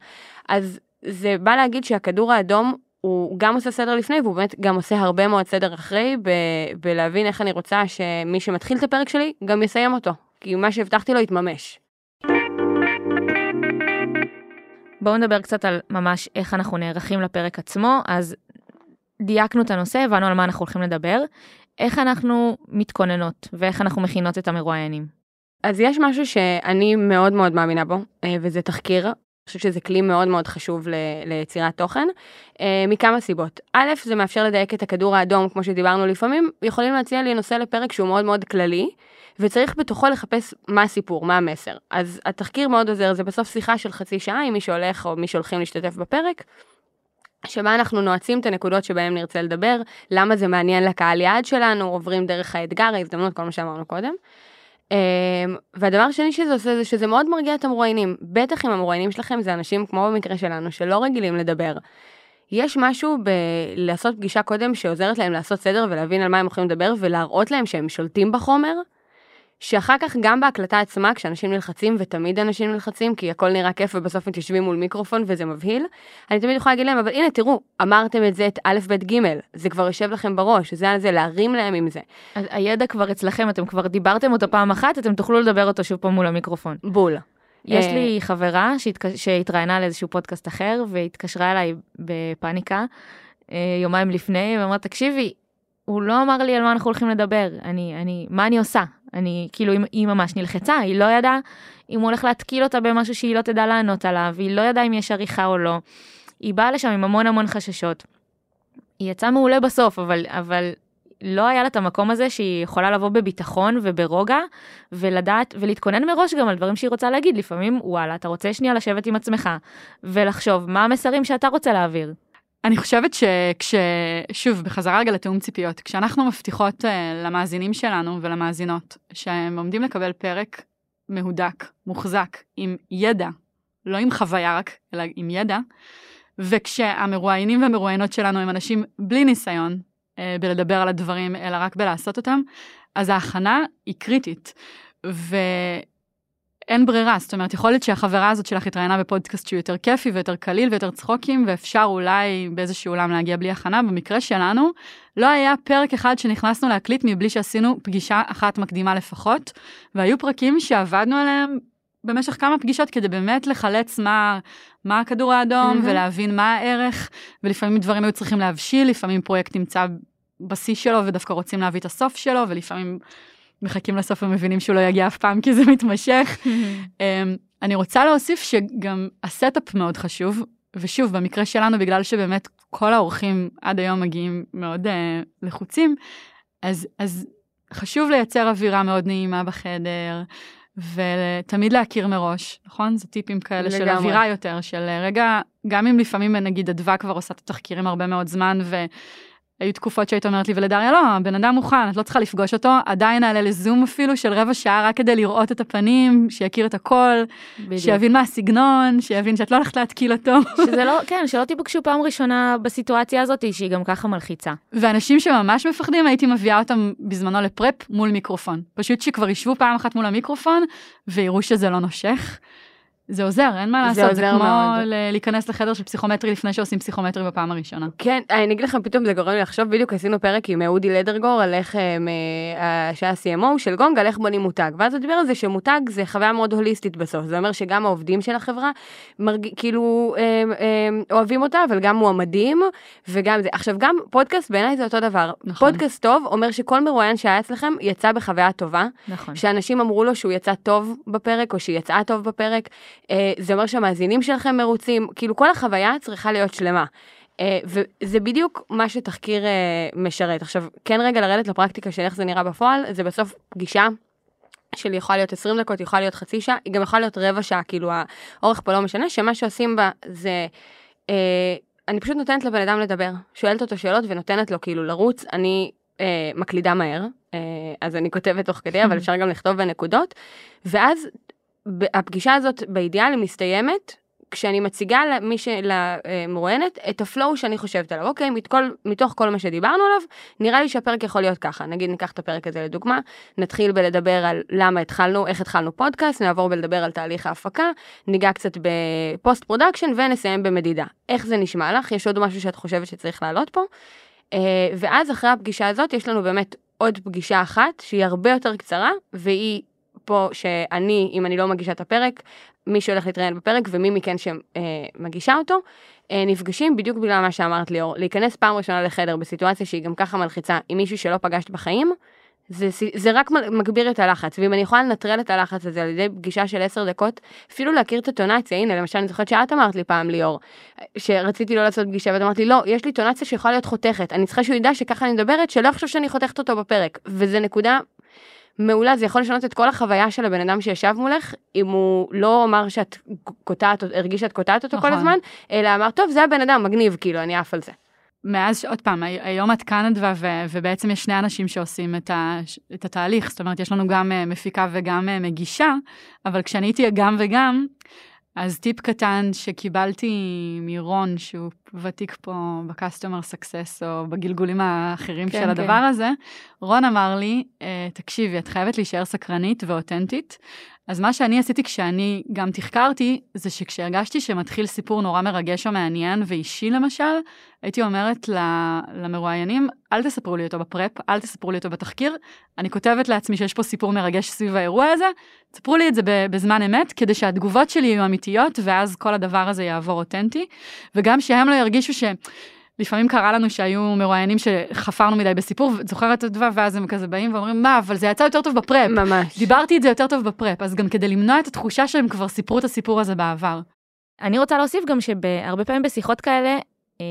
אז זה בא להגיד שהכדור האדום הוא גם עושה סדר לפני, והוא באמת גם עושה הרבה מאוד סדר אחרי, ב- בלהבין איך אני רוצה שמי שמתחיל את הפרק שלי, גם יסיים אותו. כי מה שהבטחתי לו יתממש. בואו נדבר קצת על ממש איך אנחנו נערכים לפרק עצמו, אז דייקנו את הנושא, הבנו על מה אנחנו הולכים לדבר, איך אנחנו מתכוננות ואיך אנחנו מכינות את המרואיינים. אז יש משהו שאני מאוד מאוד מאמינה בו, אה, וזה תחקיר. אני חושבת שזה כלי מאוד מאוד חשוב ליצירת תוכן, אה, מכמה סיבות. א', זה מאפשר לדייק את הכדור האדום, כמו שדיברנו לפעמים, יכולים להציע לי נושא לפרק שהוא מאוד מאוד כללי, וצריך בתוכו לחפש מה הסיפור, מה המסר. אז התחקיר מאוד עוזר, זה בסוף שיחה של חצי שעה עם מי שהולך או מי שהולכים להשתתף בפרק. שבה אנחנו נועצים את הנקודות שבהן נרצה לדבר, למה זה מעניין לקהל יעד שלנו, עוברים דרך האתגר, ההזדמנות, כל מה שאמרנו קודם. אמ, והדבר השני שזה עושה זה שזה מאוד מרגיע את המרואיינים, בטח אם המרואיינים שלכם זה אנשים כמו במקרה שלנו שלא רגילים לדבר. יש משהו בלעשות פגישה קודם שעוזרת להם לעשות סדר ולהבין על מה הם יכולים לדבר ולהראות להם שהם שולטים בחומר, שאחר כך גם בהקלטה עצמה, כשאנשים נלחצים, ותמיד אנשים נלחצים, כי הכל נראה כיף ובסוף מתיישבים מול מיקרופון וזה מבהיל, אני תמיד יכולה להגיד להם, אבל הנה תראו, אמרתם את זה את א', ב', ג', זה כבר יושב לכם בראש, זה על זה, להרים להם עם זה. הידע כבר אצלכם, אתם כבר דיברתם אותו פעם אחת, אתם תוכלו לדבר אותו שוב פעם מול המיקרופון. בול. יש אה, לי חברה שהתק... שהתראיינה לאיזשהו פודקאסט אחר, והתקשרה אליי בפאניקה אה, יומיים לפני, ואמרה, תקשיבי, הוא לא אמר לי על מה אנחנו הולכים לדבר, אני, אני, מה אני עושה? אני, כאילו, היא, היא ממש נלחצה, היא לא ידעה אם הוא הולך להתקיל אותה במשהו שהיא לא תדע לענות עליו, היא לא ידעה אם יש עריכה או לא. היא באה לשם עם המון המון חששות. היא יצאה מעולה בסוף, אבל, אבל לא היה לה את המקום הזה שהיא יכולה לבוא בביטחון וברוגע, ולדעת, ולהתכונן מראש גם על דברים שהיא רוצה להגיד. לפעמים, וואלה, אתה רוצה שנייה לשבת עם עצמך, ולחשוב מה המסרים שאתה רוצה להעביר. אני חושבת שכש... שוב, בחזרה רגע לתיאום ציפיות, כשאנחנו מבטיחות uh, למאזינים שלנו ולמאזינות שהם עומדים לקבל פרק מהודק, מוחזק, עם ידע, לא עם חוויה רק, אלא עם ידע, וכשהמרואיינים והמרואיינות שלנו הם אנשים בלי ניסיון uh, בלדבר על הדברים, אלא רק בלעשות אותם, אז ההכנה היא קריטית. ו... אין ברירה, זאת אומרת, יכול להיות שהחברה הזאת שלך התראיינה בפודקאסט שהוא יותר כיפי ויותר קליל ויותר צחוקים, ואפשר אולי באיזשהו עולם להגיע בלי הכנה. במקרה שלנו, לא היה פרק אחד שנכנסנו להקליט מבלי שעשינו פגישה אחת מקדימה לפחות, והיו פרקים שעבדנו עליהם במשך כמה פגישות כדי באמת לחלץ מה, מה הכדור האדום mm-hmm. ולהבין מה הערך, ולפעמים דברים היו צריכים להבשיל, לפעמים פרויקט נמצא בשיא שלו ודווקא רוצים להביא את הסוף שלו, ולפעמים מחכים לסוף ומבינים שהוא לא יגיע אף פעם כי זה מתמשך. אמ, אני רוצה להוסיף שגם ה setup מאוד חשוב, ושוב, במקרה שלנו, בגלל שבאמת כל האורחים עד היום מגיעים מאוד uh, לחוצים, אז, אז חשוב לייצר אווירה מאוד נעימה בחדר, ותמיד להכיר מראש, נכון? זה טיפים כאלה לגמרי. של אווירה יותר, של רגע, גם אם לפעמים נגיד אדווה כבר עושה את התחקירים הרבה מאוד זמן, ו... היו תקופות שהיית אומרת לי ולדריה לא, הבן אדם מוכן, את לא צריכה לפגוש אותו, עדיין נעלה לזום אפילו של רבע שעה רק כדי לראות את הפנים, שיכיר את הכל, בדיוק. שיבין מה הסגנון, שיבין שאת לא הולכת להתקיל אותו. שזה לא, כן, שלא תיפגשו פעם ראשונה בסיטואציה הזאת שהיא גם ככה מלחיצה. ואנשים שממש מפחדים, הייתי מביאה אותם בזמנו לפרפ מול מיקרופון. פשוט שכבר ישבו פעם אחת מול המיקרופון ויראו שזה לא נושך. זה עוזר, אין מה לעשות, זה, זה כמו מאוד. להיכנס לחדר של פסיכומטרי לפני שעושים פסיכומטרי בפעם הראשונה. כן, אני אגיד לכם, פתאום זה גורם לי לחשוב, בדיוק עשינו פרק עם אודי לדרגור על איך, אה, שהיה CMO של גונג, על איך בונים מותג, ואז הוא דיבר על זה שמותג זה חוויה מאוד הוליסטית בסוף, זה אומר שגם העובדים של החברה, מרג... כאילו, אה, אה, אוהבים אותה, אבל גם מועמדים, וגם זה. עכשיו, גם פודקאסט בעיניי זה אותו דבר. נכון. פודקאסט טוב אומר שכל מרואיין שהיה אצלכם יצא בחוויה טובה. נכון. שאנשים אמרו לו שהוא יצא טוב בפרק, או שהיא יצאה טוב בפרק. אה, זה אומר שהמאזינים שלכם מרוצים, כאילו כל החוויה צריכה להיות שלמה. אה, וזה בדיוק מה שתחקיר אה, משרת. עכשיו, כן רגע לרדת לפרקטיקה של איך זה נראה בפועל, זה בסוף פגישה שלי יכולה להיות 20 דקות, יכולה להיות חצי שעה, היא גם יכולה להיות רבע שעה, כאילו האורך פה לא משנה, שמה שעושים בה זה, אה, אני פשוט נותנת לבן אדם לדבר, שואלת אותו שאלות ונותנת לו כאילו לרוץ, אני אה, מקלידה מהר, אה, אז אני כותבת תוך כדי, אבל אפשר גם לכתוב בנקודות, ואז הפגישה הזאת באידיאל מסתיימת כשאני מציגה למי ש... למרואיינת את הפלואו שאני חושבת עליו. אוקיי, מתכל, מתוך כל מה שדיברנו עליו, נראה לי שהפרק יכול להיות ככה. נגיד ניקח את הפרק הזה לדוגמה, נתחיל בלדבר על למה התחלנו, איך התחלנו פודקאסט, נעבור בלדבר על תהליך ההפקה, ניגע קצת ב post production ונסיים במדידה. איך זה נשמע לך? יש עוד משהו שאת חושבת שצריך לעלות פה? אה, ואז אחרי הפגישה הזאת יש לנו באמת עוד פגישה אחת שהיא הרבה יותר קצרה והיא פה שאני, אם אני לא מגישה את הפרק, מי שהולך להתראיין בפרק ומי מכן שמגישה אותו, אה, נפגשים בדיוק בגלל מה שאמרת ליאור, להיכנס פעם ראשונה לחדר בסיטואציה שהיא גם ככה מלחיצה עם מישהו שלא פגשת בחיים, זה, זה רק מגביר את הלחץ, ואם אני יכולה לנטרל את הלחץ הזה על ידי פגישה של עשר דקות, אפילו להכיר את הטונציה, הנה למשל אני זוכרת שאת אמרת לי פעם ליאור, שרציתי לא לעשות פגישה ואת אמרת לי לא, יש לי טונציה שיכולה להיות חותכת, אני צריכה שהוא ידע שככה אני מדברת, שלא יחשוב שאני חותכת אותו בפרק, וזה נקודה מעולה, זה יכול לשנות את כל החוויה של הבן אדם שישב מולך, אם הוא לא אמר שאת קוטעת, הרגיש שאת קוטעת אותו נכון. כל הזמן, אלא אמר טוב זה הבן אדם, מגניב כאילו, אני עף על זה. מאז, עוד פעם, היום את כאן אדווה, ובעצם יש שני אנשים שעושים את, ה, את התהליך, זאת אומרת, יש לנו גם אה, מפיקה וגם אה, מגישה, אבל כשאני הייתי גם וגם, אז טיפ קטן שקיבלתי מרון, שהוא ותיק פה ב-customer success או בגלגולים האחרים כן, של הדבר כן. הזה, רון אמר לי, אה, תקשיבי, את חייבת להישאר סקרנית ואותנטית, אז מה שאני עשיתי כשאני גם תחקרתי, זה שכשהרגשתי שמתחיל סיפור נורא מרגש או מעניין ואישי למשל, הייתי אומרת למרואיינים, אל תספרו לי אותו בפרפ, אל תספרו לי אותו בתחקיר, אני כותבת לעצמי שיש פה סיפור מרגש סביב האירוע הזה, ספרו לי את זה בזמן אמת, כדי שהתגובות שלי יהיו אמיתיות, ואז כל הדבר הזה יעבור אותנטי, וגם שהם לא ירגישו ש... לפעמים קרה לנו שהיו מרואיינים שחפרנו מדי בסיפור, זוכרת את הדבר, ואז הם כזה באים ואומרים, מה, אבל זה יצא יותר טוב בפרפ. ממש. דיברתי את זה יותר טוב בפרפ, אז גם כדי למנוע את התחושה שהם כבר סיפרו את הסיפור הזה בעבר. אני רוצה להוסיף גם שהרבה פעמים בשיחות כאלה, אה,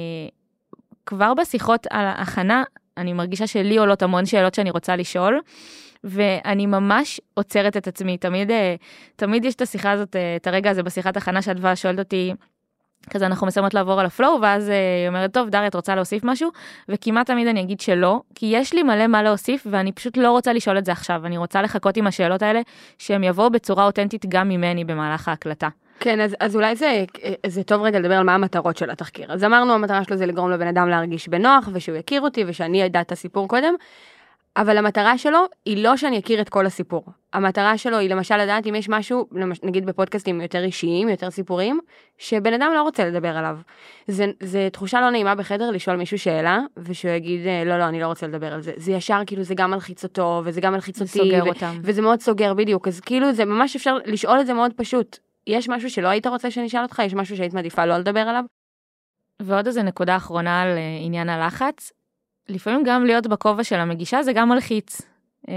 כבר בשיחות על ההכנה, אני מרגישה שלי עולות המון שאלות שאני רוצה לשאול, ואני ממש עוצרת את עצמי. תמיד, אה, תמיד יש את השיחה הזאת, אה, את הרגע הזה בשיחת הכנה שאדווה שואלת אותי, כזה אנחנו מסיימות לעבור על הפלואו ואז אה, היא אומרת טוב דריה את רוצה להוסיף משהו? וכמעט תמיד אני אגיד שלא כי יש לי מלא מה להוסיף ואני פשוט לא רוצה לשאול את זה עכשיו. אני רוצה לחכות עם השאלות האלה שהם יבואו בצורה אותנטית גם ממני במהלך ההקלטה. כן אז, אז אולי זה, זה טוב רגע לדבר על מה המטרות של התחקיר. אז אמרנו המטרה שלו זה לגרום לבן אדם להרגיש בנוח ושהוא יכיר אותי ושאני אדע את הסיפור קודם אבל המטרה שלו היא לא שאני אכיר את כל הסיפור. המטרה שלו היא למשל לדעת אם יש משהו, נגיד בפודקאסטים יותר אישיים, יותר סיפורים, שבן אדם לא רוצה לדבר עליו. זה, זה תחושה לא נעימה בחדר לשאול מישהו שאלה, ושהוא יגיד, אה, לא, לא, אני לא רוצה לדבר על זה. זה ישר, כאילו, זה גם מלחיץ אותו, וזה גם מלחיץ אותי. סוגר ו- אותם. וזה מאוד סוגר, בדיוק. אז כאילו, זה ממש אפשר לשאול את זה מאוד פשוט. יש משהו שלא היית רוצה שאני אשאל אותך? יש משהו שהיית מעדיפה לא לדבר עליו? ועוד איזה נקודה אחרונה על uh, עניין הלחץ. לפעמים גם להיות בכובע של המגישה זה גם מלחיץ. Uh,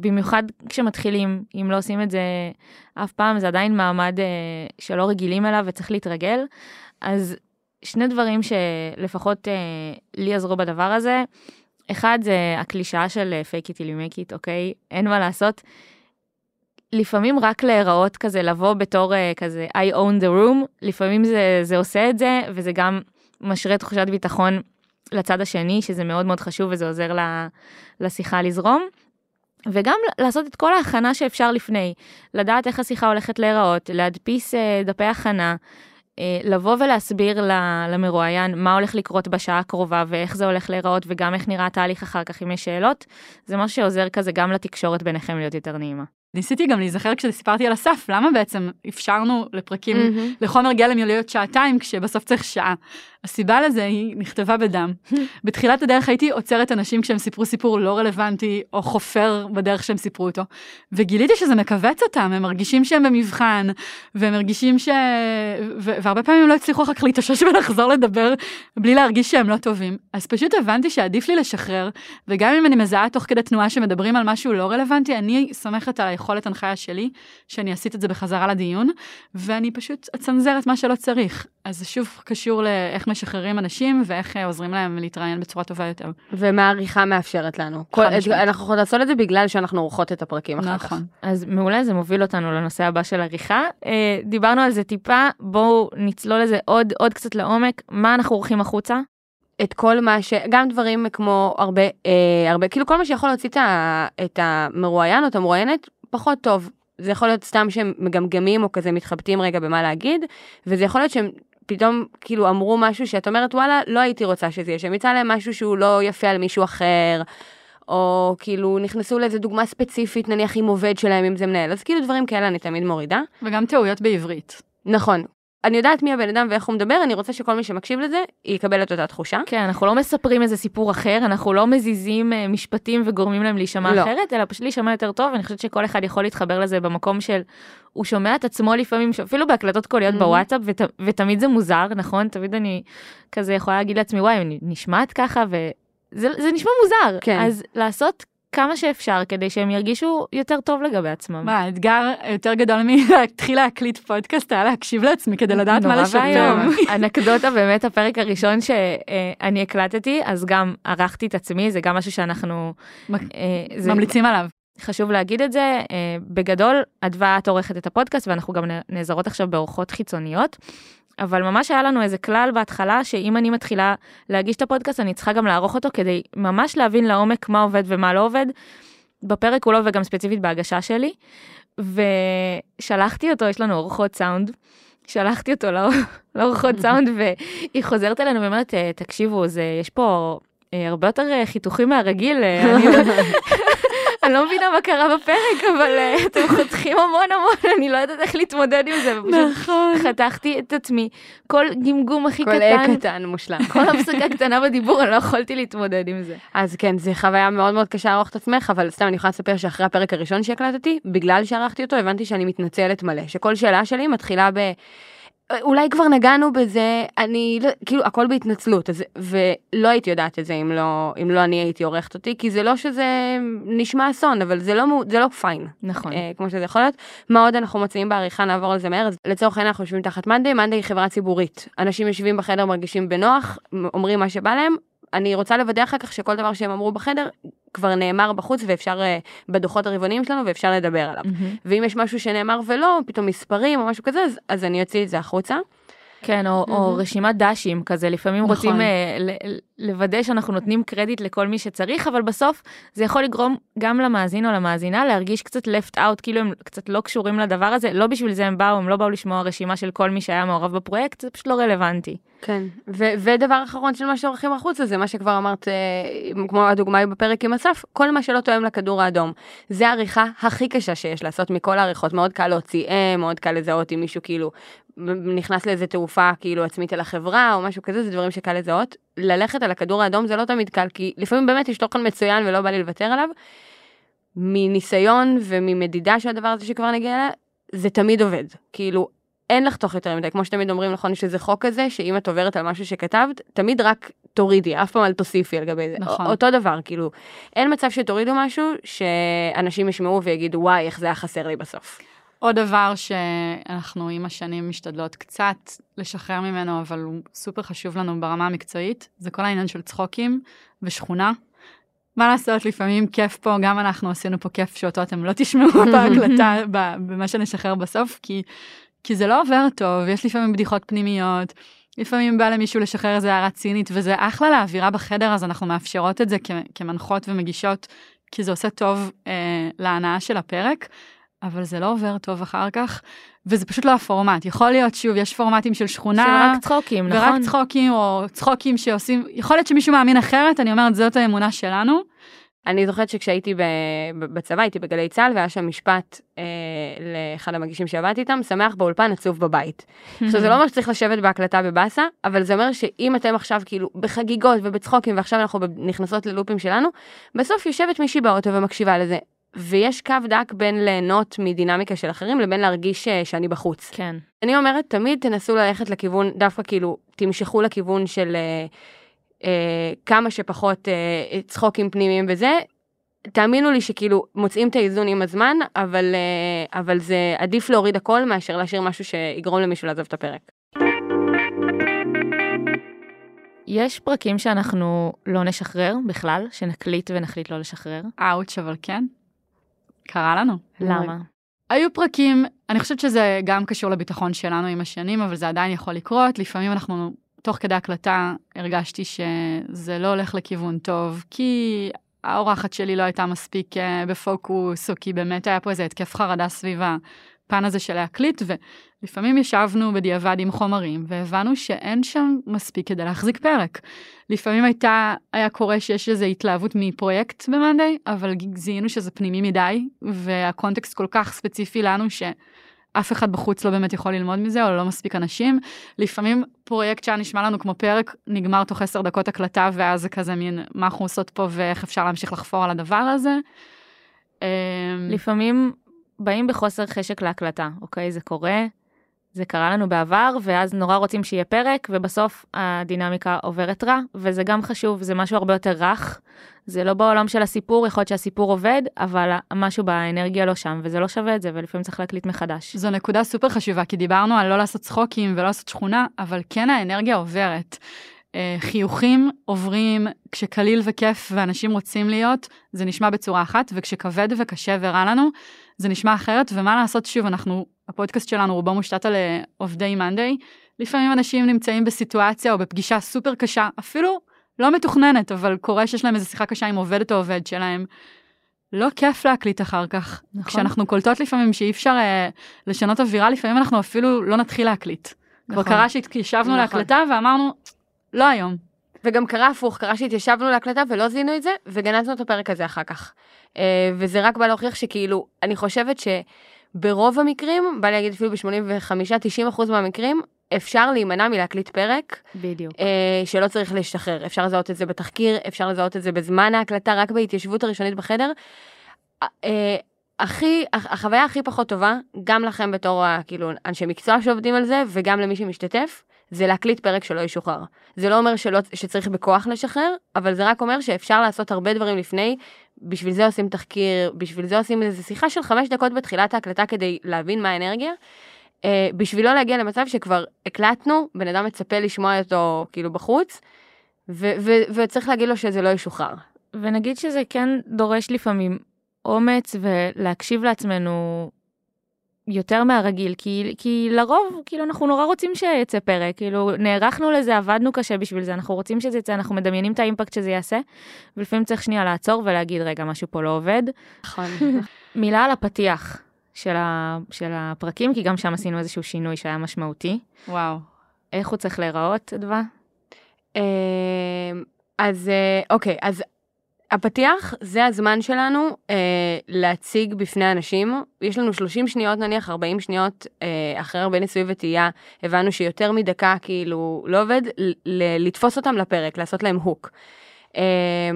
במיוחד כשמתחילים, אם לא עושים את זה אף פעם, זה עדיין מעמד uh, שלא רגילים אליו וצריך להתרגל. אז שני דברים שלפחות uh, לי עזרו בדבר הזה, אחד זה הקלישאה של fake it till it, אוקיי? אין מה לעשות. לפעמים רק להיראות כזה, לבוא בתור uh, כזה I own the room, לפעמים זה, זה עושה את זה, וזה גם משרה תחושת ביטחון לצד השני, שזה מאוד מאוד חשוב וזה עוזר לשיחה לזרום. וגם לעשות את כל ההכנה שאפשר לפני, לדעת איך השיחה הולכת להיראות, להדפיס אה, דפי הכנה, אה, לבוא ולהסביר למרואיין מה הולך לקרות בשעה הקרובה ואיך זה הולך להיראות וגם איך נראה התהליך אחר כך אם יש שאלות, זה משהו שעוזר כזה גם לתקשורת ביניכם להיות יותר נעימה. ניסיתי גם להיזכר כשסיפרתי על הסף, למה בעצם אפשרנו לפרקים, mm-hmm. לחומר גלם להיות שעתיים כשבסוף צריך שעה. הסיבה לזה היא נכתבה בדם. בתחילת הדרך הייתי עוצרת אנשים כשהם סיפרו סיפור לא רלוונטי, או חופר בדרך שהם סיפרו אותו, וגיליתי שזה מכווץ אותם, הם מרגישים שהם במבחן, והם מרגישים ש... ו... והרבה פעמים הם לא הצליחו אחר כך להתאושש ולחזור לדבר בלי להרגיש שהם לא טובים. אז פשוט הבנתי שעדיף לי לשחרר, וגם אם אני מזהה תוך כדי תנועה שמדברים על משהו לא רלוונטי, אני סומכת על היכולת הנחיה שלי, שאני אסיט את זה בחזרה לדיון, ואני פשוט אצנזר את מה שלא צריך. אז זה שוב קשור לאיך משחררים אנשים ואיך אה, עוזרים להם להתראיין בצורה טובה יותר. ומה העריכה מאפשרת לנו. כל, אנחנו יכולות לעשות את זה בגלל שאנחנו עורכות את הפרקים אחר נכון. כך. אז מעולה, זה מוביל אותנו לנושא הבא של עריכה. אה, דיברנו על זה טיפה, בואו נצלול לזה עוד, עוד קצת לעומק. מה אנחנו עורכים החוצה? את כל מה ש... גם דברים כמו הרבה, אה, הרבה, כאילו כל מה שיכול להוציא את המרואיין או את המרואיינת פחות טוב. זה יכול להיות סתם שהם מגמגמים או כזה מתחבטים רגע במה להגיד, וזה יכול להיות שהם פתאום כאילו אמרו משהו שאת אומרת וואלה לא הייתי רוצה שזה יהיה שם יצא להם משהו שהוא לא יפה על מישהו אחר. או כאילו נכנסו לאיזה דוגמה ספציפית נניח עם עובד שלהם אם זה מנהל אז כאילו דברים כאלה אני תמיד מורידה. וגם טעויות בעברית. נכון אני יודעת מי הבן אדם ואיך הוא מדבר, אני רוצה שכל מי שמקשיב לזה יקבל את אותה תחושה. כן, אנחנו לא מספרים איזה סיפור אחר, אנחנו לא מזיזים אה, משפטים וגורמים להם להישמע לא. אחרת, אלא פשוט להישמע יותר טוב, אני חושבת שכל אחד יכול להתחבר לזה במקום של, הוא שומע את עצמו לפעמים, אפילו בהקלטות קוליות mm-hmm. בוואטסאפ, ות, ותמיד זה מוזר, נכון? תמיד אני כזה יכולה להגיד לעצמי, וואי, אני נשמעת ככה, וזה נשמע מוזר. כן. אז לעשות כמה שאפשר כדי שהם ירגישו יותר טוב לגבי עצמם. מה, האתגר יותר גדול מלהתחיל להקליט פודקאסט היה להקשיב לעצמי כדי לדעת מה ואיום. אנקדוטה באמת הפרק הראשון שאני הקלטתי אז גם ערכתי את עצמי זה גם משהו שאנחנו אה, ממליצים עליו. חשוב להגיד את זה, אה, בגדול, אדווה את עורכת את הפודקאסט ואנחנו גם נעזרות עכשיו באורחות חיצוניות, אבל ממש היה לנו איזה כלל בהתחלה, שאם אני מתחילה להגיש את הפודקאסט, אני צריכה גם לערוך אותו כדי ממש להבין לעומק מה עובד ומה לא עובד, בפרק כולו וגם ספציפית בהגשה שלי, ושלחתי אותו, יש לנו אורחות סאונד. שלחתי אותו לאור- לאורחות סאונד והיא חוזרת אלינו ואומרת "אה, תקשיבו זה יש פה אה, הרבה יותר אה, חיתוכים מהרגיל אני לא מבינה מה קרה בפרק, אבל אה, אתם חותכים המון המון, אני לא יודעת איך להתמודד עם זה, נכון. חתכתי את עצמי. כל גמגום הכי כל אה קטן, קטן מושלם. כל הפסקה קטנה בדיבור, אני לא יכולתי להתמודד עם זה. אז כן, זו חוויה מאוד מאוד קשה לערוך את עצמך, אבל סתם אני יכולה לספר שאחרי הפרק הראשון שהקלטתי, בגלל שערכתי אותו, הבנתי שאני מתנצלת מלא, שכל שאלה שלי מתחילה ב... אולי כבר נגענו בזה, אני, לא, כאילו, הכל בהתנצלות, אז, ולא הייתי יודעת את זה אם לא, אם לא אני הייתי עורכת אותי, כי זה לא שזה נשמע אסון, אבל זה לא, זה לא פיין, נכון. אה, כמו שזה יכול להיות. מה עוד אנחנו מוצאים בעריכה, נעבור על זה מהר, אז לצורך העניין אנחנו יושבים תחת מאנדיי, מאנדיי היא חברה ציבורית. אנשים יושבים בחדר, מרגישים בנוח, אומרים מה שבא להם, אני רוצה לוודא אחר כך שכל דבר שהם אמרו בחדר כבר נאמר בחוץ ואפשר אה, בדוחות הרבעוניים שלנו ואפשר לדבר עליו. מהמם. ואם יש משהו שנאמר ולא, פתאום מספרים או משהו כזה, אז, אז אני אוציא את זה החוצה. כן, או, או מהמם. רשימת דשים כזה, לפעמים נכון. רוצים אה, ל- לוודא שאנחנו נותנים קרדיט לכל מי שצריך, אבל בסוף זה יכול לגרום גם למאזין או למאזינה להרגיש קצת left out, כאילו הם קצת לא קשורים לדבר הזה, לא בשביל זה הם באו, הם לא באו לשמוע רשימה של כל מי שהיה מעורב בפרויקט, זה פשוט לא רלוונטי. כן. ו- ודבר אחרון של מה שעורכים החוצה, זה מה שכבר אמרת, אה, כמו הדוגמה בפרק עם אסף, כל מה שלא תואם לכדור האדום. זה העריכה הכי קשה שיש לעשות מכל העריכות, מאוד קל להוציא אם, מאוד קל לזהות אם מישהו כאילו נכנס לאיזה תעופה כאילו עצמית אל החברה או משהו כזה, זה דברים שקל לזהות. ללכת על הכדור האדום זה לא תמיד קל, כי לפעמים באמת יש תוכן מצוין ולא בא לי לוותר עליו. מניסיון וממדידה של הדבר הזה שכבר נגיע אליה, זה תמיד עובד. כאילו, אין לחתוך יותר מדי, כמו שתמיד אומרים, נכון, יש איזה חוק כזה, שאם את עוברת על משהו שכתבת, תמיד רק תורידי, אף פעם אל תוסיפי על גבי זה. נכון. אותו דבר, כאילו, אין מצב שתורידו משהו שאנשים ישמעו ויגידו, וואי, איך זה היה חסר לי בסוף. עוד דבר שאנחנו עם השנים משתדלות קצת לשחרר ממנו, אבל הוא סופר חשוב לנו ברמה המקצועית, זה כל העניין של צחוקים ושכונה. מה לעשות, לפעמים כיף פה, גם אנחנו עשינו פה כיף שאותו אתם לא תשמעו בהקלטה, במה שנשחרר בסוף, כי, כי זה לא עובר טוב, יש לפעמים בדיחות פנימיות, לפעמים בא למישהו לשחרר איזה הערה צינית, וזה אחלה לאווירה בחדר, אז אנחנו מאפשרות את זה כמנחות ומגישות, כי זה עושה טוב אה, להנאה של הפרק. אבל זה לא עובר טוב אחר כך, וזה פשוט לא הפורמט. יכול להיות, שוב, יש פורמטים של שכונה, של רק צחוקים, ורק נכון? צחוקים, או צחוקים שעושים, יכול להיות שמישהו מאמין אחרת, אני אומרת, זאת האמונה שלנו. אני זוכרת שכשהייתי ב- ב- בצבא, הייתי בגלי צה"ל, והיה שם משפט אה, לאחד המגישים שעבדתי איתם, שמח באולפן, עצוב בבית. עכשיו, זה לא אומר שצריך לשבת בהקלטה בבאסה, אבל זה אומר שאם אתם עכשיו כאילו בחגיגות ובצחוקים, ועכשיו אנחנו נכנסות ללופים שלנו, בסוף יושבת מישהי באוטו ומקשיבה לזה. ויש קו דק בין ליהנות מדינמיקה של אחרים לבין להרגיש אה, שאני בחוץ. כן. אני אומרת, תמיד תנסו ללכת לכיוון, דווקא כאילו, תמשכו לכיוון של אה, אה, כמה שפחות אה, צחוקים פנימיים וזה. תאמינו לי שכאילו מוצאים את האיזון עם הזמן, אבל, אה, אבל זה עדיף להוריד הכל מאשר להשאיר משהו שיגרום למישהו לעזוב את הפרק. יש פרקים שאנחנו לא נשחרר בכלל, שנקליט ונחליט לא לשחרר. אאוץ', אבל כן. קרה לנו. למה? היו פרקים, אני חושבת שזה גם קשור לביטחון שלנו עם השנים, אבל זה עדיין יכול לקרות. לפעמים אנחנו, תוך כדי הקלטה, הרגשתי שזה לא הולך לכיוון טוב, כי האורחת שלי לא הייתה מספיק אה, בפוקוס, או כי באמת היה פה איזה התקף חרדה סביב הפן הזה של להקליט, ולפעמים ישבנו בדיעבד עם חומרים, והבנו שאין שם מספיק כדי להחזיק פרק. לפעמים הייתה, היה קורה שיש איזו התלהבות מפרויקט במאנדיי, אבל זיהינו שזה פנימי מדי, והקונטקסט כל כך ספציפי לנו שאף אחד בחוץ לא באמת יכול ללמוד מזה, או לא מספיק אנשים. לפעמים פרויקט שהיה נשמע לנו כמו פרק, נגמר תוך עשר דקות הקלטה, ואז זה כזה מין, מה אנחנו עושות פה ואיך אפשר להמשיך לחפור על הדבר הזה. אמ, לפעמים באים בחוסר חשק להקלטה, אוקיי? זה קורה. זה קרה לנו בעבר, ואז נורא רוצים שיהיה פרק, ובסוף הדינמיקה עוברת רע, וזה גם חשוב, זה משהו הרבה יותר רך. זה לא בעולם של הסיפור, יכול להיות שהסיפור עובד, אבל משהו באנרגיה לא שם, וזה לא שווה את זה, ולפעמים צריך להקליט מחדש. זו נקודה סופר חשובה, כי דיברנו על לא לעשות צחוקים ולא לעשות שכונה, אבל כן האנרגיה עוברת. אה, חיוכים עוברים כשקליל וכיף ואנשים רוצים להיות, זה נשמע בצורה אחת, וכשכבד וקשה ורע לנו, זה נשמע אחרת, ומה לעשות, שוב, אנחנו, הפודקאסט שלנו רובו מושתת על אה, עובדי מאנדיי, לפעמים אנשים נמצאים בסיטואציה או בפגישה סופר קשה, אפילו לא מתוכננת, אבל קורה שיש להם איזו שיחה קשה עם עובדת או עובד שלהם. לא כיף להקליט אחר כך. נכון. כשאנחנו קולטות לפעמים שאי אפשר אה, לשנות אווירה, לפעמים אנחנו אפילו לא נתחיל להקליט. נכון. כבר קרה שהתיישבנו נכון. להקלטה ואמרנו, לא היום. וגם קרה הפוך, קרה שהתיישבנו להקלטה ולא זיהינו את זה, וגנזנו את הפרק הזה אחר כך. אה, וזה רק בא להוכיח שכאילו, אני חושבת שברוב המקרים, בא להגיד אפילו ב-85-90% מהמקרים, אפשר להימנע מלהקליט פרק. בדיוק. אה, שלא צריך להשתחרר. אפשר לזהות את זה בתחקיר, אפשר לזהות את זה בזמן ההקלטה, רק בהתיישבות הראשונית בחדר. אה, הכי, החוויה הכי פחות טובה, גם לכם בתור כאילו אנשי מקצוע שעובדים על זה, וגם למי שמשתתף, זה להקליט פרק שלא ישוחרר. זה לא אומר שלא, שצריך בכוח לשחרר, אבל זה רק אומר שאפשר לעשות הרבה דברים לפני, בשביל זה עושים תחקיר, בשביל זה עושים איזו שיחה של חמש דקות בתחילת ההקלטה כדי להבין מה האנרגיה. אה, בשביל לא להגיע למצב שכבר הקלטנו, בן אדם מצפה לשמוע אותו כאילו בחוץ, ו- ו- וצריך להגיד לו שזה לא ישוחרר. ונגיד שזה כן דורש לפעמים אומץ ולהקשיב לעצמנו יותר מהרגיל, כי, כי לרוב, כאילו, אנחנו נורא רוצים שיצא פרק, כאילו, נערכנו לזה, עבדנו קשה בשביל זה, אנחנו רוצים שזה יצא, אנחנו מדמיינים את האימפקט שזה יעשה, ולפעמים צריך שנייה לעצור ולהגיד, רגע, משהו פה לא עובד. נכון. מילה על הפתיח של, ה, של הפרקים, כי גם שם עשינו איזשהו שינוי שהיה משמעותי. וואו. איך הוא צריך להיראות, אדווה? אמ, אז אה, אוקיי, אז הפתיח זה הזמן שלנו אה, להציג בפני אנשים. יש לנו 30 שניות נניח, 40 שניות אה, אחרי הרבה ניסוי וטעייה, הבנו שיותר מדקה כאילו לא עובד, לתפוס אותם לפרק, לעשות להם hook. אה,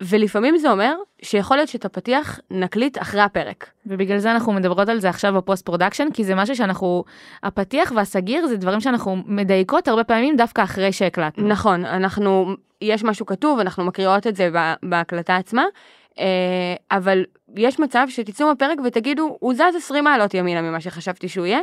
ולפעמים זה אומר שיכול להיות שאת הפתיח נקליט אחרי הפרק. ובגלל זה אנחנו מדברות על זה עכשיו בפוסט פרודקשן, כי זה משהו שאנחנו, הפתיח והסגיר זה דברים שאנחנו מדייקות הרבה פעמים דווקא אחרי שהקלטנו. נכון, אנחנו, יש משהו כתוב, אנחנו מקריאות את זה בהקלטה עצמה, אה, אבל יש מצב שתצאו מהפרק ותגידו, הוא זז 20 מעלות ימינה ממה שחשבתי שהוא יהיה,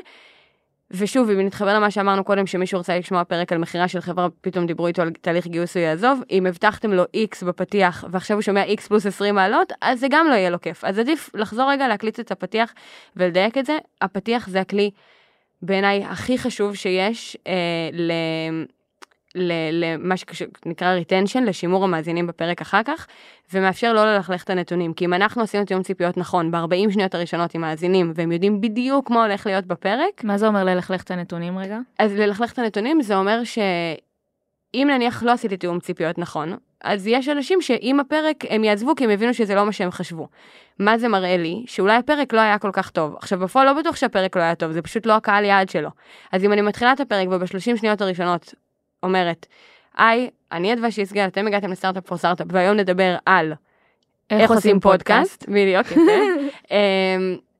ושוב, אם נתחבר למה שאמרנו קודם, שמישהו רוצה לשמוע פרק על מכירה של חברה, פתאום דיברו איתו על תהליך גיוס הוא יעזוב, אם הבטחתם לו X בפתיח, ועכשיו הוא שומע X פלוס 20 מעלות, אז זה גם לא יהיה לו כיף. אז עדיף לחזור רגע, להקליט את הפתיח ולדייק את זה. הפתיח זה הכלי בעיניי הכי חשוב שיש אה. למה שנקרא retention, לשימור המאזינים בפרק אחר כך, ומאפשר לא ללכלך את הנתונים. כי אם אנחנו עשינו תיאום ציפיות נכון ב-40 שניות הראשונות עם מאזינים, והם יודעים בדיוק מה הולך להיות בפרק... מה זה אומר ללכלך את הנתונים רגע? אז ללכלך את הנתונים זה אומר שאם נניח לא עשיתי תיאום ציפיות נכון, אז יש אנשים שעם הפרק הם יעזבו כי הם הבינו שזה לא מה שהם חשבו. מה זה מראה לי? שאולי הפרק לא היה כל כך טוב. עכשיו בפועל לא בטוח שהפרק לא היה טוב, זה פשוט לא הקהל יעד שלו. אז אם אני מתחילה את הפרק ובשלושים שניות הראשונות אומרת, היי, אני אדווה שיסגל, אתם הגעתם לסטארט-אפ פור סטארט-אפ, והיום נדבר על איך עושים פודקאסט, בדיוק, אמ,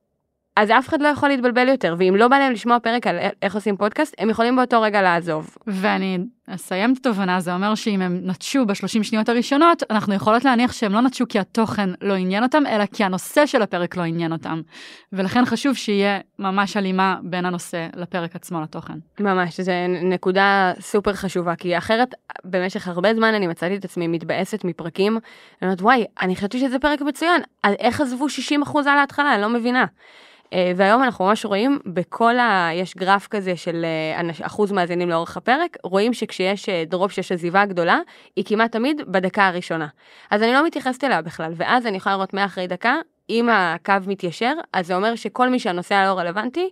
אז אף אחד לא יכול להתבלבל יותר, ואם לא בא להם לשמוע פרק על איך עושים פודקאסט, הם יכולים באותו רגע לעזוב. ואני אסיים את התובנה, זה אומר שאם הם נטשו בשלושים שניות הראשונות, אנחנו יכולות להניח שהם לא נטשו כי התוכן לא עניין אותם, אלא כי הנושא של הפרק לא עניין אותם. ולכן חשוב שיהיה ממש הלימה בין הנושא לפרק עצמו לתוכן. ממש, זו נקודה סופר חשובה, כי אחרת במשך הרבה זמן אני מצאתי את עצמי מתבאסת מפרקים, אני אומרת, וואי, אני חשבתי שזה פרק מצוין, איך עזבו 60% על ההתחלה, אני לא מבינה. אה, והיום אנחנו ממש רואים בכל ה... יש גרף כזה של אה, אחוז מאזינים לאורך הפרק, רואים שכשיש אה, דרופ שיש עזיבה גדולה, היא כמעט תמיד בדקה הראשונה. אז אני לא מתייחסת אליה בכלל, ואז אני יכולה לראות מאחרי דקה, אם הקו מתיישר, אז זה אומר שכל מי שהנושא הלא רלוונטי,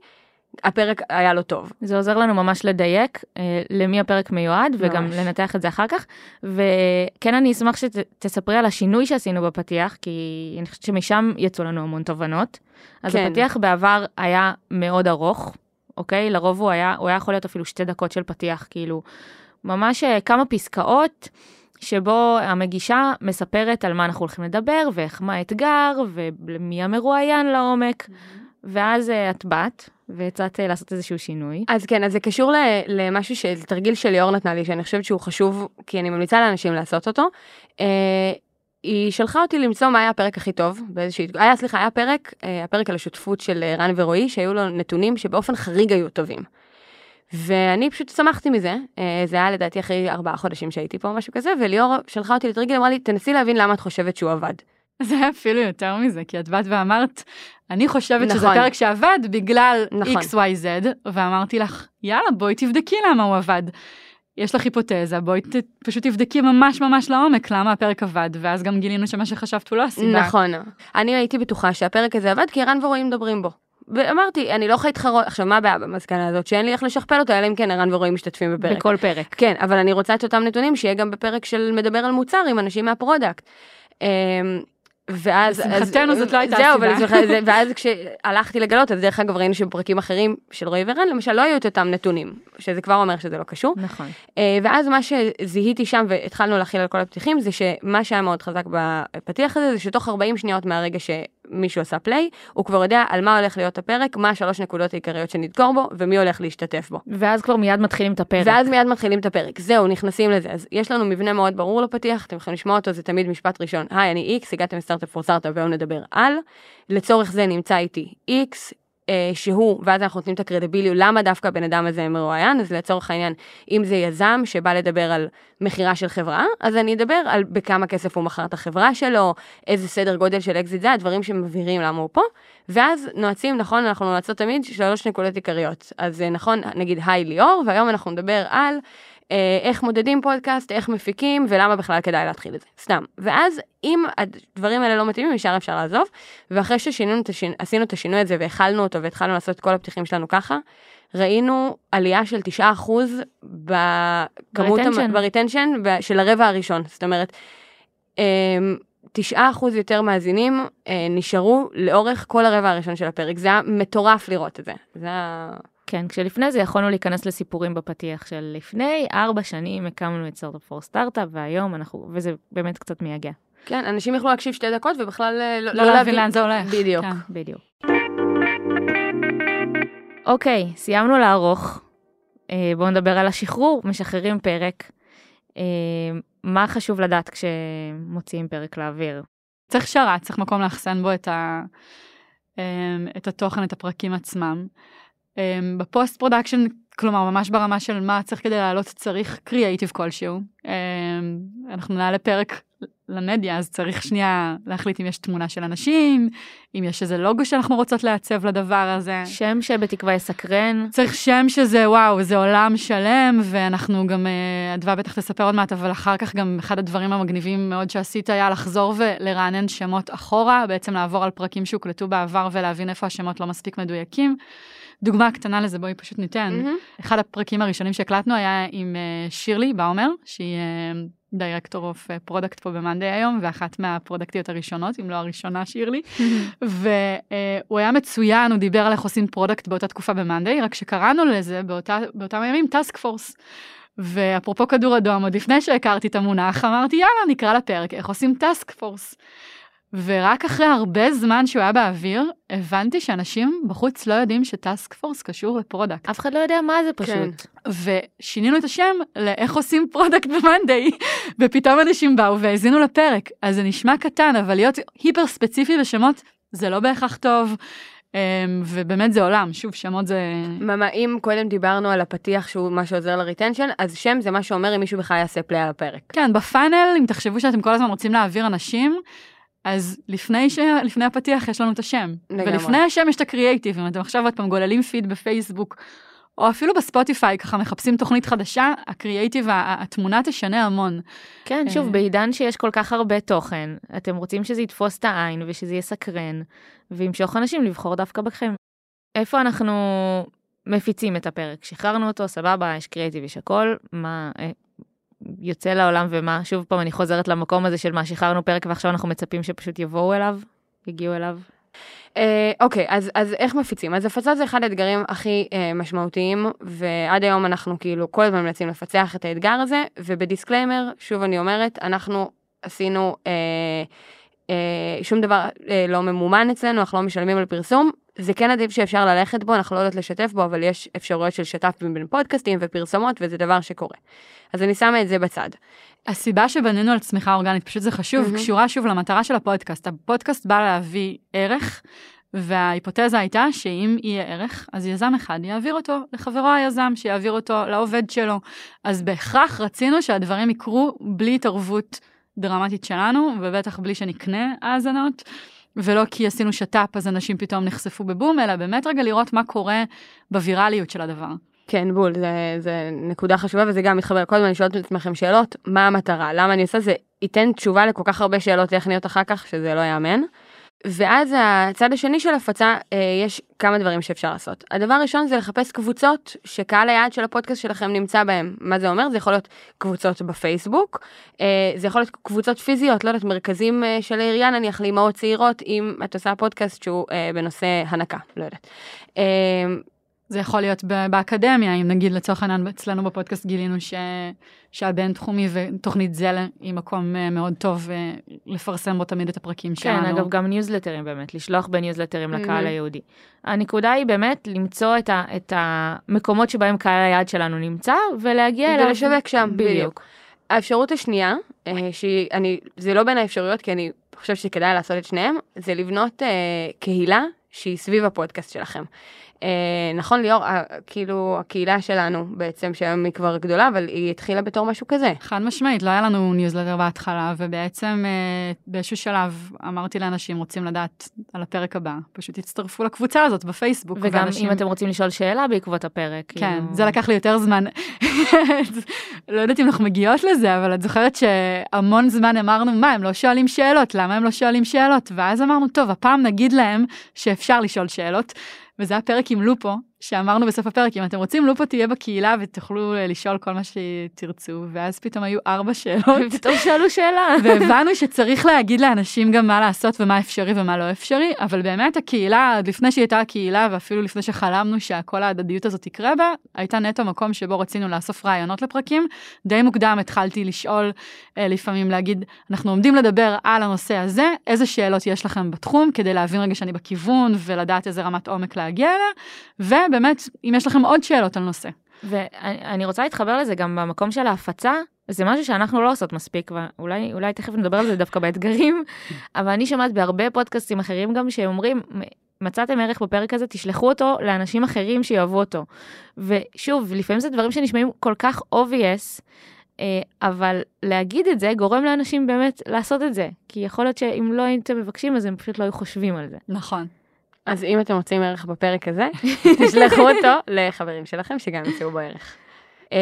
הפרק היה לו טוב. זה עוזר לנו ממש לדייק אה, למי הפרק מיועד, וגם ממש. לנתח את זה אחר כך. וכן, אני אשמח שתספרי על השינוי שעשינו בפתיח, כי אני חושבת שמשם יצאו לנו המון תובנות. אז כן. הפתיח בעבר היה מאוד ארוך, אוקיי? לרוב הוא היה, הוא היה יכול להיות אפילו שתי דקות של פתיח, כאילו, ממש אה, כמה פסקאות. שבו המגישה מספרת על מה אנחנו הולכים לדבר, ואיך מה האתגר, ומי המרואיין לעומק. Mm-hmm. ואז אה, את באת, והצעת אה, לעשות איזשהו שינוי. אז כן, אז זה קשור למשהו, ש- לתרגיל שליאור נתנה לי, שאני חושבת שהוא חשוב, כי אני ממליצה לאנשים לעשות אותו. אה, היא שלחה אותי למצוא מה היה הפרק הכי טוב, באיזושהי, היה, סליחה, היה פרק, הפרק על השותפות של רן ורועי, שהיו לו נתונים שבאופן חריג היו טובים. ואני פשוט שמחתי מזה, זה היה לדעתי אחרי ארבעה חודשים שהייתי פה, משהו כזה, וליאור שלחה אותי לטריגל, אמרה לי, תנסי להבין למה את חושבת שהוא עבד. זה היה אפילו יותר מזה, כי את באת ואמרת, אני חושבת שזה נכון. פרק שעבד בגלל נכון. XYZ, ואמרתי לך, יאללה, בואי תבדקי למה הוא עבד. יש לך היפותזה, בואי ת, פשוט תבדקי ממש ממש לעומק למה הפרק עבד, ואז גם גילינו שמה שחשבת הוא לא הסיבה. נכון. אני הייתי בטוחה שהפרק הזה עבד, כי ערן ורועי מדברים בו. ואמרתי, אני לא יכולה להתחרות, עכשיו מה הבעיה במסקנה הזאת? שאין לי איך לשכפל אותה, אלא אם כן ערן ורועי משתתפים בפרק. בכל פרק. כן, אבל אני רוצה את אותם נתונים שיהיה גם בפרק של מדבר על מוצר עם אנשים מה product. ואז... לשמחתנו זאת לא הייתה זהו, הסיבה. אבל לשמח- זה- ואז כשהלכתי לגלות, אז דרך אגב ראינו שבפרקים אחרים של רועי וערן, למשל לא היו את אותם נתונים, שזה כבר אומר שזה לא קשור. נכון. אה, ואז מה שזיהיתי שם והתחלנו להחיל על כל הפתיחים זה שמה שהיה מאוד חזק בפתיח הזה זה שתוך 40 שניות מהרגע שמישהו עשה פליי הוא כבר יודע על מה הולך להיות הפרק מה השלוש נקודות העיקריות שנדקור בו ומי הולך להשתתף בו. ואז כבר מיד מתחילים את הפרק. ואז מיד מתחילים את הפרק זהו נכנסים לזה אז יש לנו מבנה מאוד ברור לפתיח אתם יכולים לשמוע אותו זה תמיד משפט ראשון היי אני איקס הגעתם לסטארט-אפ פור סטארט-אפ והיום נדבר על לצורך זה נמצא איתי איקס. אה, שהוא ואז אנחנו נותנים את הקרדיביליות למה דווקא הבן אדם הזה מרואיין? אז לצורך העניין אם זה יזם שבא לדבר על מכירה של חברה אז אני אדבר על בכמה כסף הוא מכר את החברה שלו איזה סדר גודל של אקזיט זה הדברים שמבהירים למה הוא פה. ואז נועצים נכון אנחנו נועצות תמיד שלוש נקודות עיקריות. אז אה, נכון נגיד היי ליאור והיום אנחנו נדבר על איך מודדים פודקאסט, איך מפיקים ולמה בכלל כדאי להתחיל את זה, סתם. ואז אם הדברים האלה לא מתאימים, ישר אפשר לעזוב, ואחרי ששינינו את השינוי, עשינו את השינוי הזה והחלנו אותו והתחלנו לעשות את כל הפתיחים שלנו ככה, ראינו עלייה של 9% בכמות, בריטנשן. של הרבע הראשון, זאת אומרת, אמ, 9% יותר מאזינים אה, נשארו לאורך כל הרבע הראשון של הפרק, זה היה מטורף לראות את זה, זה היה... כן, כשלפני זה יכולנו להיכנס לסיפורים בפתיח של לפני ארבע שנים הקמנו את Startup for Startup, והיום אנחנו, וזה באמת קצת מייגע. כן, אנשים יכלו להקשיב שתי דקות ובכלל אה, לא, לא להבין לאן זה הולך. בדיוק. כן. בדיוק. אוקיי, סיימנו לערוך. אה, בואו נדבר על השחרור, משחררים פרק. אה, מה חשוב לדעת כשמוציאים פרק לאוויר? צריך שרת, צריך מקום לאחסן בו את, ה, את התוכן, את הפרקים עצמם. אמ, ב post production, כלומר ממש ברמה של מה צריך כדי לעלות, צריך קריאייטיב כלשהו. אמ, אנחנו נעלה פרק למדיה, אז צריך שנייה להחליט אם יש תמונה של אנשים, אם יש איזה לוגו שאנחנו רוצות לעצב לדבר הזה. שם שבתקווה יסקרן. צריך שם שזה וואו זה עולם שלם ואנחנו גם אדווה בטח תספר עוד מעט אבל אחר כך גם אחד הדברים המגניבים מאוד שעשית היה לחזור ולרענן שמות אחורה בעצם לעבור על פרקים שהוקלטו בעבר ולהבין איפה השמות לא מספיק מדויקים. דוגמה קטנה לזה בואי פשוט ניתן מהמם. אחד הפרקים הראשונים שהקלטנו היה עם אה, שירלי באומר שהיא director of product פה במאנדיי היום ואחת מהפרודקטיות הראשונות אם לא הראשונה שירלי. והוא היה מצוין, הוא דיבר על איך עושים product באותה תקופה במאנדיי, רק שקראנו לזה באותה, באותם הימים task force. ואפרופו כדור אדום, עוד לפני שהכרתי את המונח, אמרתי יאללה נקרא לפרק איך עושים task force. ורק אחרי הרבה זמן שהוא היה באוויר, הבנתי שאנשים בחוץ לא יודעים ש task force קשור ל product. אף אחד לא יודע מה זה כן. פשוט. ושינינו את השם לאיך עושים product במאנדיי, ופתאום אנשים באו והאזינו לפרק. אז זה נשמע קטן, אבל להיות hyper ספציפי בשמות זה לא בהכרח טוב, אמ, ובאמת זה עולם, שוב, שמות זה... ממש, אם קודם דיברנו על הפתיח שהוא מה שעוזר ל retention, אז שם זה מה שאומר אם מישהו בכלל יעשה play על הפרק. כן, ב funnel, אם תחשבו שאתם כל הזמן רוצים להעביר אנשים, אז לפני, ש... לפני הפתיח יש לנו את השם. לגמרי. ולפני השם יש את הקריאייטיב, אם אתם עכשיו עוד פעם גוללים פיד בפייסבוק, או אפילו בספוטיפיי, ככה מחפשים תוכנית חדשה, הקריאייטיב, התמונה משנה המון. כן, אה. שוב, בעידן שיש כל כך הרבה תוכן, אתם רוצים שזה יתפוס את העין ושזה יסקרן, וימשוך אנשים לבחור דווקא בכם. איפה אנחנו מפיצים את הפרק? שחררנו אותו, סבבה, יש קריאיטיב, יש הכל, מה אה, יוצא לעולם ומה, שוב פעם אני חוזרת למקום הזה של מה, שחררנו פרק ועכשיו אנחנו מצפים שפשוט יבואו אליו, יגיעו אליו. אה, אוקיי, אז, אז איך מפיצים? אז הפצה זה אחד האתגרים הכי אה, משמעותיים, ועד היום אנחנו כאילו כל הזמן מנסים לפצח את האתגר הזה, וב disclaimer, שוב אני אומרת, אנחנו עשינו, אה, שום דבר אה, לא ממומן אצלנו, אנחנו לא משלמים על פרסום, זה כן עדיף שאפשר ללכת בו, אנחנו לא יודעות לשתף בו, אבל יש אפשרויות של שת"פ בין פודקאסטים ופרסומות, וזה דבר שקורה. אז אני שמה את זה בצד. הסיבה שבנינו על צמיחה אורגנית, פשוט זה חשוב, מהמם. קשורה שוב למטרה של הפודקאסט. הפודקאסט בא להביא ערך, וההיפותזה הייתה שאם יהיה ערך, אז יזם אחד יעביר אותו לחברו היזם, שיעביר אותו לעובד שלו. אז בהכרח רצינו שהדברים יקרו בלי התערבות דרמטית שלנו, ובטח בלי שנקנה האזנות. ולא כי עשינו שת"פ אז אנשים פתאום נחשפו בבום, אלא באמת רגע לראות מה קורה בווירליות של הדבר. כן, בול, זה, זה נקודה חשובה, וזה גם מתחבר. כל הזמן אני שואלת את עצמכם שאלות, מה המטרה? למה אני עושה זה? ייתן תשובה לכל כך הרבה שאלות טכניות אחר כך, שזה לא יאמן. ואז הצד השני של הפצה, אה, יש כמה דברים שאפשר לעשות. הדבר הראשון זה לחפש קבוצות שקהל היעד של הפודקאסט שלכם נמצא בהם. מה זה אומר? זה יכול להיות קבוצות בפייסבוק, אה, זה יכול להיות קבוצות פיזיות, לא יודעת, מרכזים אה, של העירייה נניח לאמהות צעירות, אם את עושה פודקאסט שהוא בנושא הנקה, לא יודעת. זה יכול להיות ב- באקדמיה, אם נגיד לצורך העניין אצלנו בפודקאסט גילינו ש... שהבינתחומי ותוכנית זלה היא מקום אה, מאוד טוב אה, לפרסם בו תמיד את הפרקים שלנו. כן, אגב, גם ניוזלטרים באמת, לשלוח בניוזלטרים לקהל Mhm. היהודי. הנקודה היא באמת למצוא את, ה, את המקומות שבהם קהל היעד שלנו נמצא, ולהגיע אליו. ולשווק שם, בדיוק. בדיוק. האפשרות השנייה, אה, שהיא, אני, זה לא בין האפשרויות, כי אני חושבת שכדאי לעשות את שניהם, זה לבנות אה, קהילה שהיא סביב הפודקאסט שלכם. אה, נכון ליאור, אה, כאילו הקהילה שלנו בעצם, שהיום היא כבר גדולה, אבל היא התחילה בתור משהו כזה. חד משמעית, לא היה לנו ניוזלטר בהתחלה, ובעצם אה, באיזשהו שלב אמרתי לאנשים, רוצים לדעת על הפרק הבא, פשוט תצטרפו לקבוצה הזאת בפייסבוק. וגם ואנשים- אם אתם רוצים לשאול שאלה בעקבות הפרק. כן, כאילו- זה לקח לי יותר זמן. לא יודעת אם אנחנו מגיעות לזה, אבל את זוכרת שהמון זמן אמרנו, מה, הם לא שואלים שאלות, למה הם לא שואלים שאלות? ואז אמרנו, טוב, הפעם נגיד להם שאפשר לשאול שאלות. וזה הפרק עם לופו, שאמרנו בסוף הפרק, אם אתם רוצים, לופו תהיה בקהילה ותוכלו אה, לשאול כל מה שתרצו, ואז פתאום היו ארבע שאלות. פתאום שאלו שאלה. והבנו שצריך להגיד לאנשים גם מה לעשות ומה אפשרי ומה לא אפשרי, אבל באמת הקהילה, עוד לפני שהיא הייתה הקהילה, ואפילו לפני שחלמנו שכל ההדדיות הזאת יקרה בה, הייתה נטו מקום שבו רצינו לאסוף רעיונות לפרקים. די מוקדם התחלתי לשאול, אה, לפעמים להגיד, אנחנו עומדים לדבר על הנושא הזה, איזה שאלות יש לכם בתחום, כדי להבין רגע שאני בכיוון ולדעת איזה רמת עומק להגיע אליה, ובאמת, אם יש לכם עוד שאלות על נושא. ואני רוצה להתחבר לזה גם במקום של ההפצה, זה משהו שאנחנו לא עושות מספיק, ואולי אולי תכף נדבר על זה דווקא באתגרים, אבל אני שומעת בהרבה פודקאסטים אחרים גם שאומרים, מצאתם ערך בפרק הזה, תשלחו אותו לאנשים אחרים שיאהבו אותו. ושוב, לפעמים זה דברים שנשמעים כל כך obvious, אה, אבל להגיד את זה גורם לאנשים באמת לעשות את זה. כי יכול להיות שאם לא הייתם מבקשים, אז הם פשוט לא היו חושבים על זה. נכון. אז אם אתם מוצאים ערך בפרק הזה, תשלחו אותו לחברים שלכם שגם ימצאו בו ערך. אמ,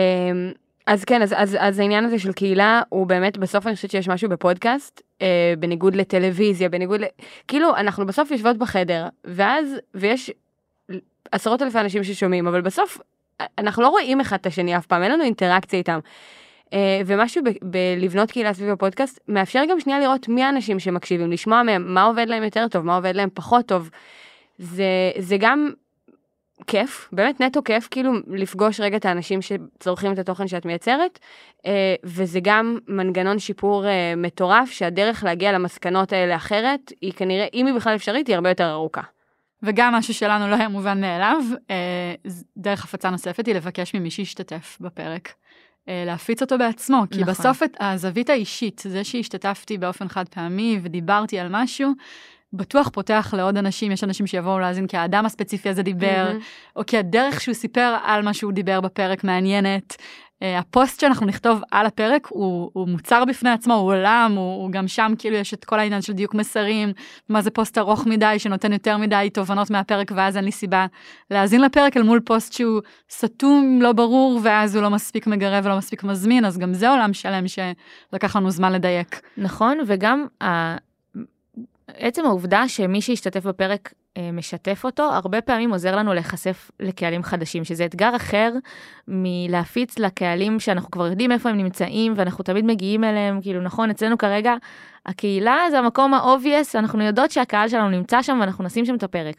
אז כן, אז, אז, אז העניין הזה של קהילה הוא באמת, בסוף אני חושבת שיש משהו בפודקאסט, אה, בניגוד לטלוויזיה, בניגוד ל... כאילו, אנחנו בסוף יושבות בחדר, ואז, ויש עשרות אלפי אנשים ששומעים, אבל בסוף אנחנו לא רואים אחד את השני אף פעם, אין לנו אינטראקציה איתם. אה, ומשהו בלבנות קהילה סביב הפודקאסט מאפשר גם שנייה לראות מי האנשים שמקשיבים, לשמוע מהם מה עובד להם יותר טוב, מה עובד להם פחות טוב. זה, זה גם כיף, באמת נטו כיף, כאילו לפגוש רגע את האנשים שצורכים את התוכן שאת מייצרת, אה, וזה גם מנגנון שיפור אה, מטורף, שהדרך להגיע למסקנות האלה אחרת, היא כנראה, אם היא בכלל אפשרית, היא הרבה יותר ארוכה. וגם משהו שלנו לא היה מובן מאליו, אה, דרך הפצה נוספת היא לבקש ממי שישתתף בפרק. להפיץ אותו בעצמו, כי נכון. בסוף הזווית האישית, זה שהשתתפתי באופן חד פעמי ודיברתי על משהו, בטוח פותח לעוד אנשים, יש אנשים שיבואו להאזין כי האדם הספציפי הזה דיבר, מהמם. או כי הדרך שהוא סיפר על מה שהוא דיבר בפרק מעניינת. אה, הפוסט שאנחנו נכתוב על הפרק הוא, הוא מוצר בפני עצמו, הוא עולם, הוא, הוא גם שם כאילו יש את כל העניין של דיוק מסרים, מה זה פוסט ארוך מדי שנותן יותר מדי תובנות מהפרק ואז אין לי סיבה להאזין לפרק אל מול פוסט שהוא סתום, לא ברור, ואז הוא לא מספיק מגרב ולא מספיק מזמין, אז גם זה עולם שלם שלקח לנו זמן לדייק. נכון, וגם ה... עצם העובדה שמי שהשתתף בפרק אה, משתף אותו, הרבה פעמים עוזר לנו להיחשף לקהלים חדשים, שזה אתגר אחר מלהפיץ לקהלים שאנחנו כבר יודעים איפה הם נמצאים, ואנחנו תמיד מגיעים אליהם, כאילו נכון, אצלנו כרגע הקהילה זה המקום ה-obvious, אנחנו יודעות שהקהל שלנו נמצא שם ואנחנו נשים שם את הפרק.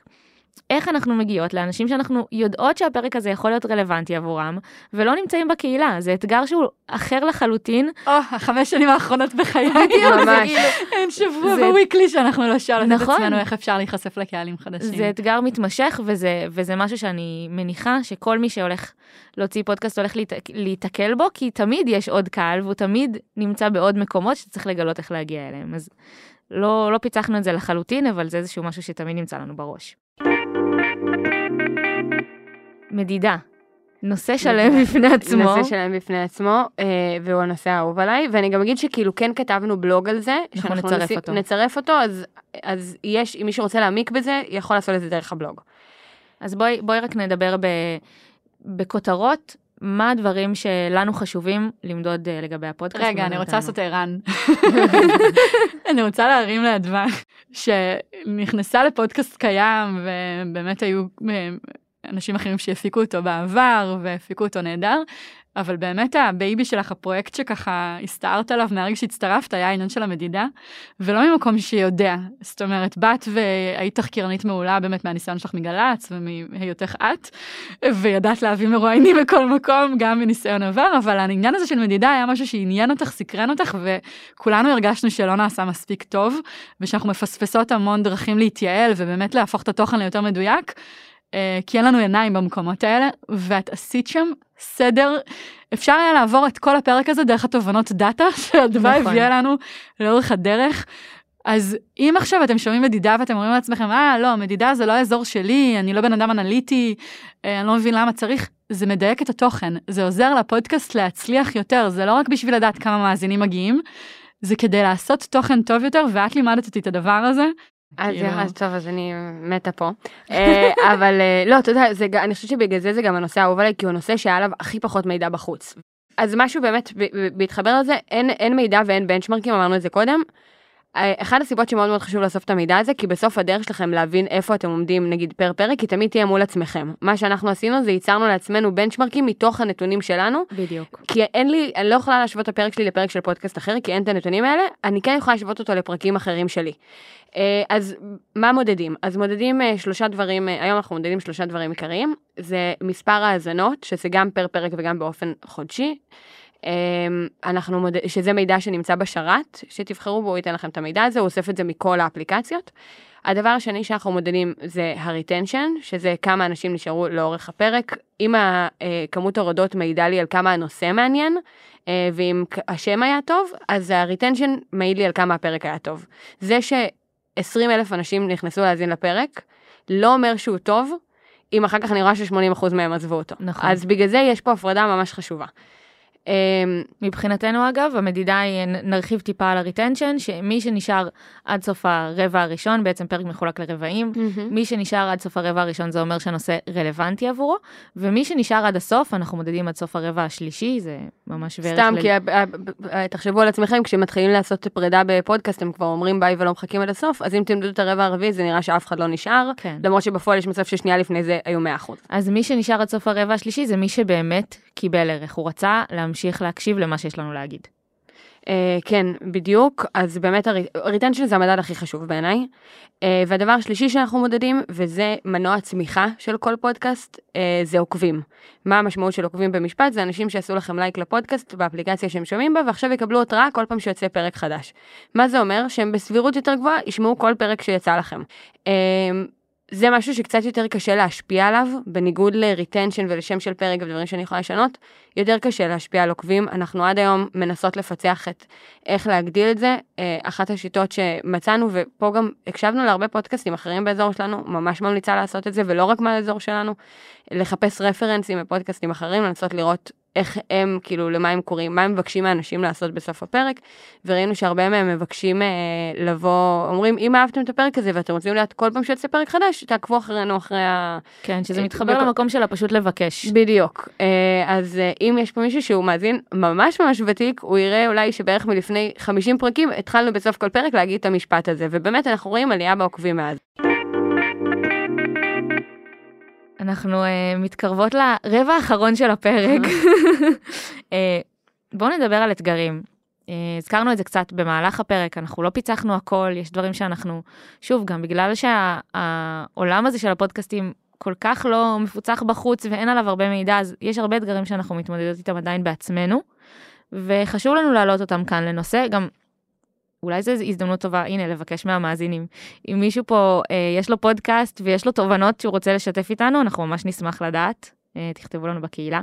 איך אנחנו מגיעות לאנשים שאנחנו יודעות שהפרק הזה יכול להיות רלוונטי עבורם, ולא נמצאים בקהילה. זה אתגר שהוא אחר לחלוטין. או, החמש שנים האחרונות בחיי. בדיוק, ממש. כאילו... אין שבוע זה- בוויקלי שאנחנו לא שואלים את נכון. עצמנו איך אפשר להיחשף לקהלים חדשים. זה אתגר מתמשך, וזה, וזה משהו שאני מניחה שכל מי שהולך להוציא פודקאסט הולך להת, להיתקל בו, כי תמיד יש עוד קהל, והוא תמיד נמצא בעוד מקומות שצריך לגלות איך להגיע אליהם. אז לא, לא פיצחנו את זה לחלוטין, אבל זה איזשהו משהו שתמיד נמצא לנו בראש. מדידה. נושא שלם בפני עצמו. נושא שלם בפני עצמו, אה, והוא הנושא האהוב עליי, ואני גם אגיד שכאילו כן כתבנו בלוג על זה, אנחנו נצרף נשים- אותו. נצרף אותו, אז, אז יש, אם מישהו רוצה להעמיק בזה, יכול לעשות את זה דרך הבלוג. אז בואי, בואי רק נדבר ב, בכותרות, מה הדברים שלנו חשובים למדוד אה, לגבי הפודקאסט. רגע, אני. רוצה לעשות ערן. אני רוצה להרים לידווה, שנכנסה לפודקאסט קיים, ובאמת היו אה, אנשים אחרים שהפיקו אותו בעבר, והפיקו אותו נהדר, אבל באמת ה baby שלך, הפרויקט שככה הסתערת עליו מהרגע שהצטרפת, היה העניין של המדידה, ולא ממקום שיודע. זאת אומרת, באת והיית תחקירנית מעולה באמת מהניסיון שלך מגל"צ ומהיותך את, וידעת להביא מרואיינים מכל מקום, גם מניסיון עבר, אבל העניין הזה של מדידה היה משהו שעניין אותך, סקרן אותך, וכולנו הרגשנו שלא נעשה מספיק טוב, ושאנחנו מפספסות המון דרכים להתייעל, ובאמת להפוך את התוכן ליותר מדויק. אה, כי אין לנו עיניים במקומות האלה, ואת עשית שם סדר, אפשר היה לעבור את כל הפרק הזה דרך התובנות דאטה שהדבר נכון. הביאה לנו לאורך הדרך. אז אם עכשיו אתם שומעים מדידה ואתם אומרים לעצמכם, אה, לא, מדידה זה לא האזור שלי, אני לא בן אדם אנליטי, אה, אני לא מבין למה צריך, זה מדייק את התוכן, זה עוזר לפודקאסט להצליח יותר, זה לא רק בשביל לדעת כמה מאזינים מגיעים, זה כדי לעשות תוכן טוב יותר, ואת לימדת אותי את הדבר הזה. אז כאילו- אז טוב, אז אני מתה פה. אה, אבל אה, לא, אתה יודע, אני חושבת שבגלל זה זה גם הנושא האהוב עליי, כי הוא הנושא שהיה עליו הכי פחות מידע בחוץ. אז משהו באמת, בהתחבר לזה, אין, אין מידע ואין בנצ'מרקים, אמרנו את זה קודם. אה, אחת הסיבות שמאוד מאוד חשוב לאסוף את המידע הזה, כי בסוף הדרך שלכם להבין איפה אתם עומדים, נגיד פר פרק, היא תמיד תהיה מול עצמכם. מה שאנחנו עשינו זה ייצרנו לעצמנו בנצ'מרקים מתוך הנתונים שלנו, בדיוק. כי אין לי, אני לא יכולה להשוות את הפרק שלי לפרק של פודקאסט אחר, כי אין את הנתונים האלה, אני כן יכולה להשוות אותו לפרקים אחרים שלי. אה, אז מה מודדים? אז מודדים אה, שלושה דברים, היום אנחנו מודדים שלושה דברים עיקריים, זה מספר האזנות, שזה גם פר פרק וגם באופן חודשי. אה, אנחנו מודד, שזה מידע שנמצא בשרת, שתבחרו בו, הוא ייתן לכם את המידע הזה, הוא אוסף את זה מכל האפליקציות. הדבר השני שאנחנו מודדים זה ה-retension, שזה כמה אנשים נשארו לאורך הפרק. אם אה, כמות הורדות מעידה לי על כמה הנושא מעניין, אה, ואם השם היה טוב, אז ה-retension מעיד לי על כמה הפרק היה טוב. זה ש-20 אלף אנשים נכנסו להאזין לפרק, לא אומר שהוא טוב, אם אחר כך אני רואה ש-80% מהם עזבו אותו. נכון. אז בגלל זה יש פה הפרדה ממש חשובה. אה, מבחינתנו אגב, המדידה היא, נרחיב טיפה על הריטנשן, שמי שנשאר עד סוף הרבע הראשון, בעצם פרק מחולק לרבעים, מי שנשאר עד סוף הרבע הראשון זה אומר שהנושא רלוונטי עבורו, ומי שנשאר עד הסוף, אנחנו מודדים עד סוף הרבע השלישי, זה ממש בערך... סתם, ל- כי ה- ה- ה- תחשבו על עצמכם, כשמתחילים לעשות פרידה בפודקאסט, הם כבר אומרים ביי ולא מחכים עד הסוף, אז אם תמדדו את הרבע הרביעי, זה נראה שאף אחד לא נשאר, כן. למרות שבפועל יש מצב ששנייה לפני זה היו 100%. אז מי שנשאר עד סוף הרבע השלישי זה מי שבאמת קיבל ערך, הוא רצה להמשיך להקשיב למה שיש לנו להגיד. אה, כן, בדיוק, אז באמת ה retention זה המדד הכי חשוב בעיניי. אה, והדבר השלישי שאנחנו מודדים, וזה מנוע צמיחה של כל פודקאסט, אה, זה עוקבים. מה המשמעות של עוקבים במשפט? זה אנשים שעשו לכם לייק לפודקאסט באפליקציה שהם שומעים בה, ועכשיו יקבלו התראה כל פעם שיוצא פרק חדש. מה זה אומר? שהם בסבירות יותר גבוהה ישמעו כל פרק שיצא לכם. אה, זה משהו שקצת יותר קשה להשפיע עליו, בניגוד ל retention ולשם של פרק ודברים שאני יכולה לשנות, יותר קשה להשפיע על עוקבים. אנחנו עד היום מנסות לפצח את איך להגדיל את זה. אה, אחת השיטות שמצאנו, ופה גם הקשבנו להרבה פודקאסטים אחרים באזור שלנו, ממש ממליצה לעשות את זה, ולא רק מהאזור שלנו, לחפש רפרנסים בפודקאסטים אחרים, לנסות לראות איך הם, כאילו, למה הם קוראים, מה הם מבקשים מאנשים לעשות בסוף הפרק, וראינו שהרבה מהם מבקשים אה, לבוא, אומרים, אם אהבתם את הפרק הזה ואתם רוצים לדעת כל פעם שיוצא פרק חדש, תעקבו אחרינו אחרי ה... כן, שזה אה, מתחבר בכל- למקום של הפשוט לבקש. בדיוק. אה, אז אה, אם יש פה מישהו שהוא מאזין ממש ממש ותיק, הוא יראה אולי שבערך מלפני 50 פרקים התחלנו בסוף כל פרק להגיד את המשפט הזה, ובאמת אנחנו רואים עלייה בעוקבים מאז. אנחנו uh, מתקרבות לרבע האחרון של הפרק. uh, בואו נדבר על אתגרים. Uh, הזכרנו את זה קצת במהלך הפרק, אנחנו לא פיצחנו הכל, יש דברים שאנחנו, שוב, גם בגלל שהעולם הזה של הפודקאסטים כל כך לא מפוצח בחוץ ואין עליו הרבה מידע, אז יש הרבה אתגרים שאנחנו מתמודדות איתם עדיין בעצמנו, וחשוב לנו להעלות אותם כאן לנושא, גם אולי זו הזדמנות טובה, הנה, לבקש מהמאזינים. אם מישהו פה, אה, יש לו פודקאסט ויש לו תובנות שהוא רוצה לשתף איתנו, אנחנו ממש נשמח לדעת. אה, תכתבו לנו בקהילה.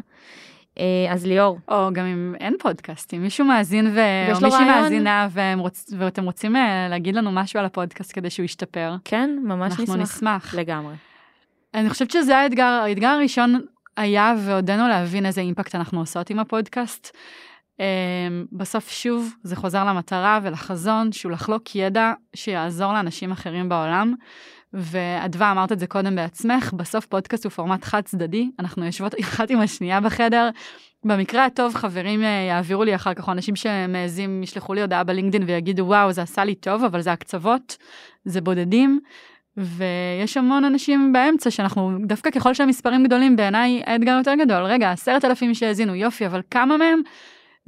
אה, אז ליאור. או גם אם אין פודקאסט, אם מישהו מאזין ו... או מישהי? מאזינה רוצ... ואתם רוצים אה, להגיד לנו משהו על הפודקאסט כדי שהוא ישתפר, כן, ממש אנחנו נשמח. נשמח. לגמרי. אני חושבת שזה האתגר, האתגר הראשון היה ועודנו להבין איזה אימפקט אנחנו עושות עם הפודקאסט. אמ, בסוף שוב זה חוזר למטרה ולחזון שהוא לחלוק ידע שיעזור לאנשים אחרים בעולם. ואדווה אמרת את זה קודם בעצמך, בסוף פודקאסט הוא פורמט חד צדדי, אנחנו יושבות אחת עם השנייה בחדר. במקרה הטוב חברים אה, יעבירו לי אחר כך, אנשים שמעזים ישלחו לי הודעה בלינקדאין ויגידו וואו זה עשה לי טוב, אבל זה הקצוות, זה בודדים. ויש המון אנשים באמצע שאנחנו, דווקא ככל שהמספרים גדולים, בעיניי האתגר יותר גדול. רגע, עשרת אלפים שהאזינו, יופי, אבל כמה מהם?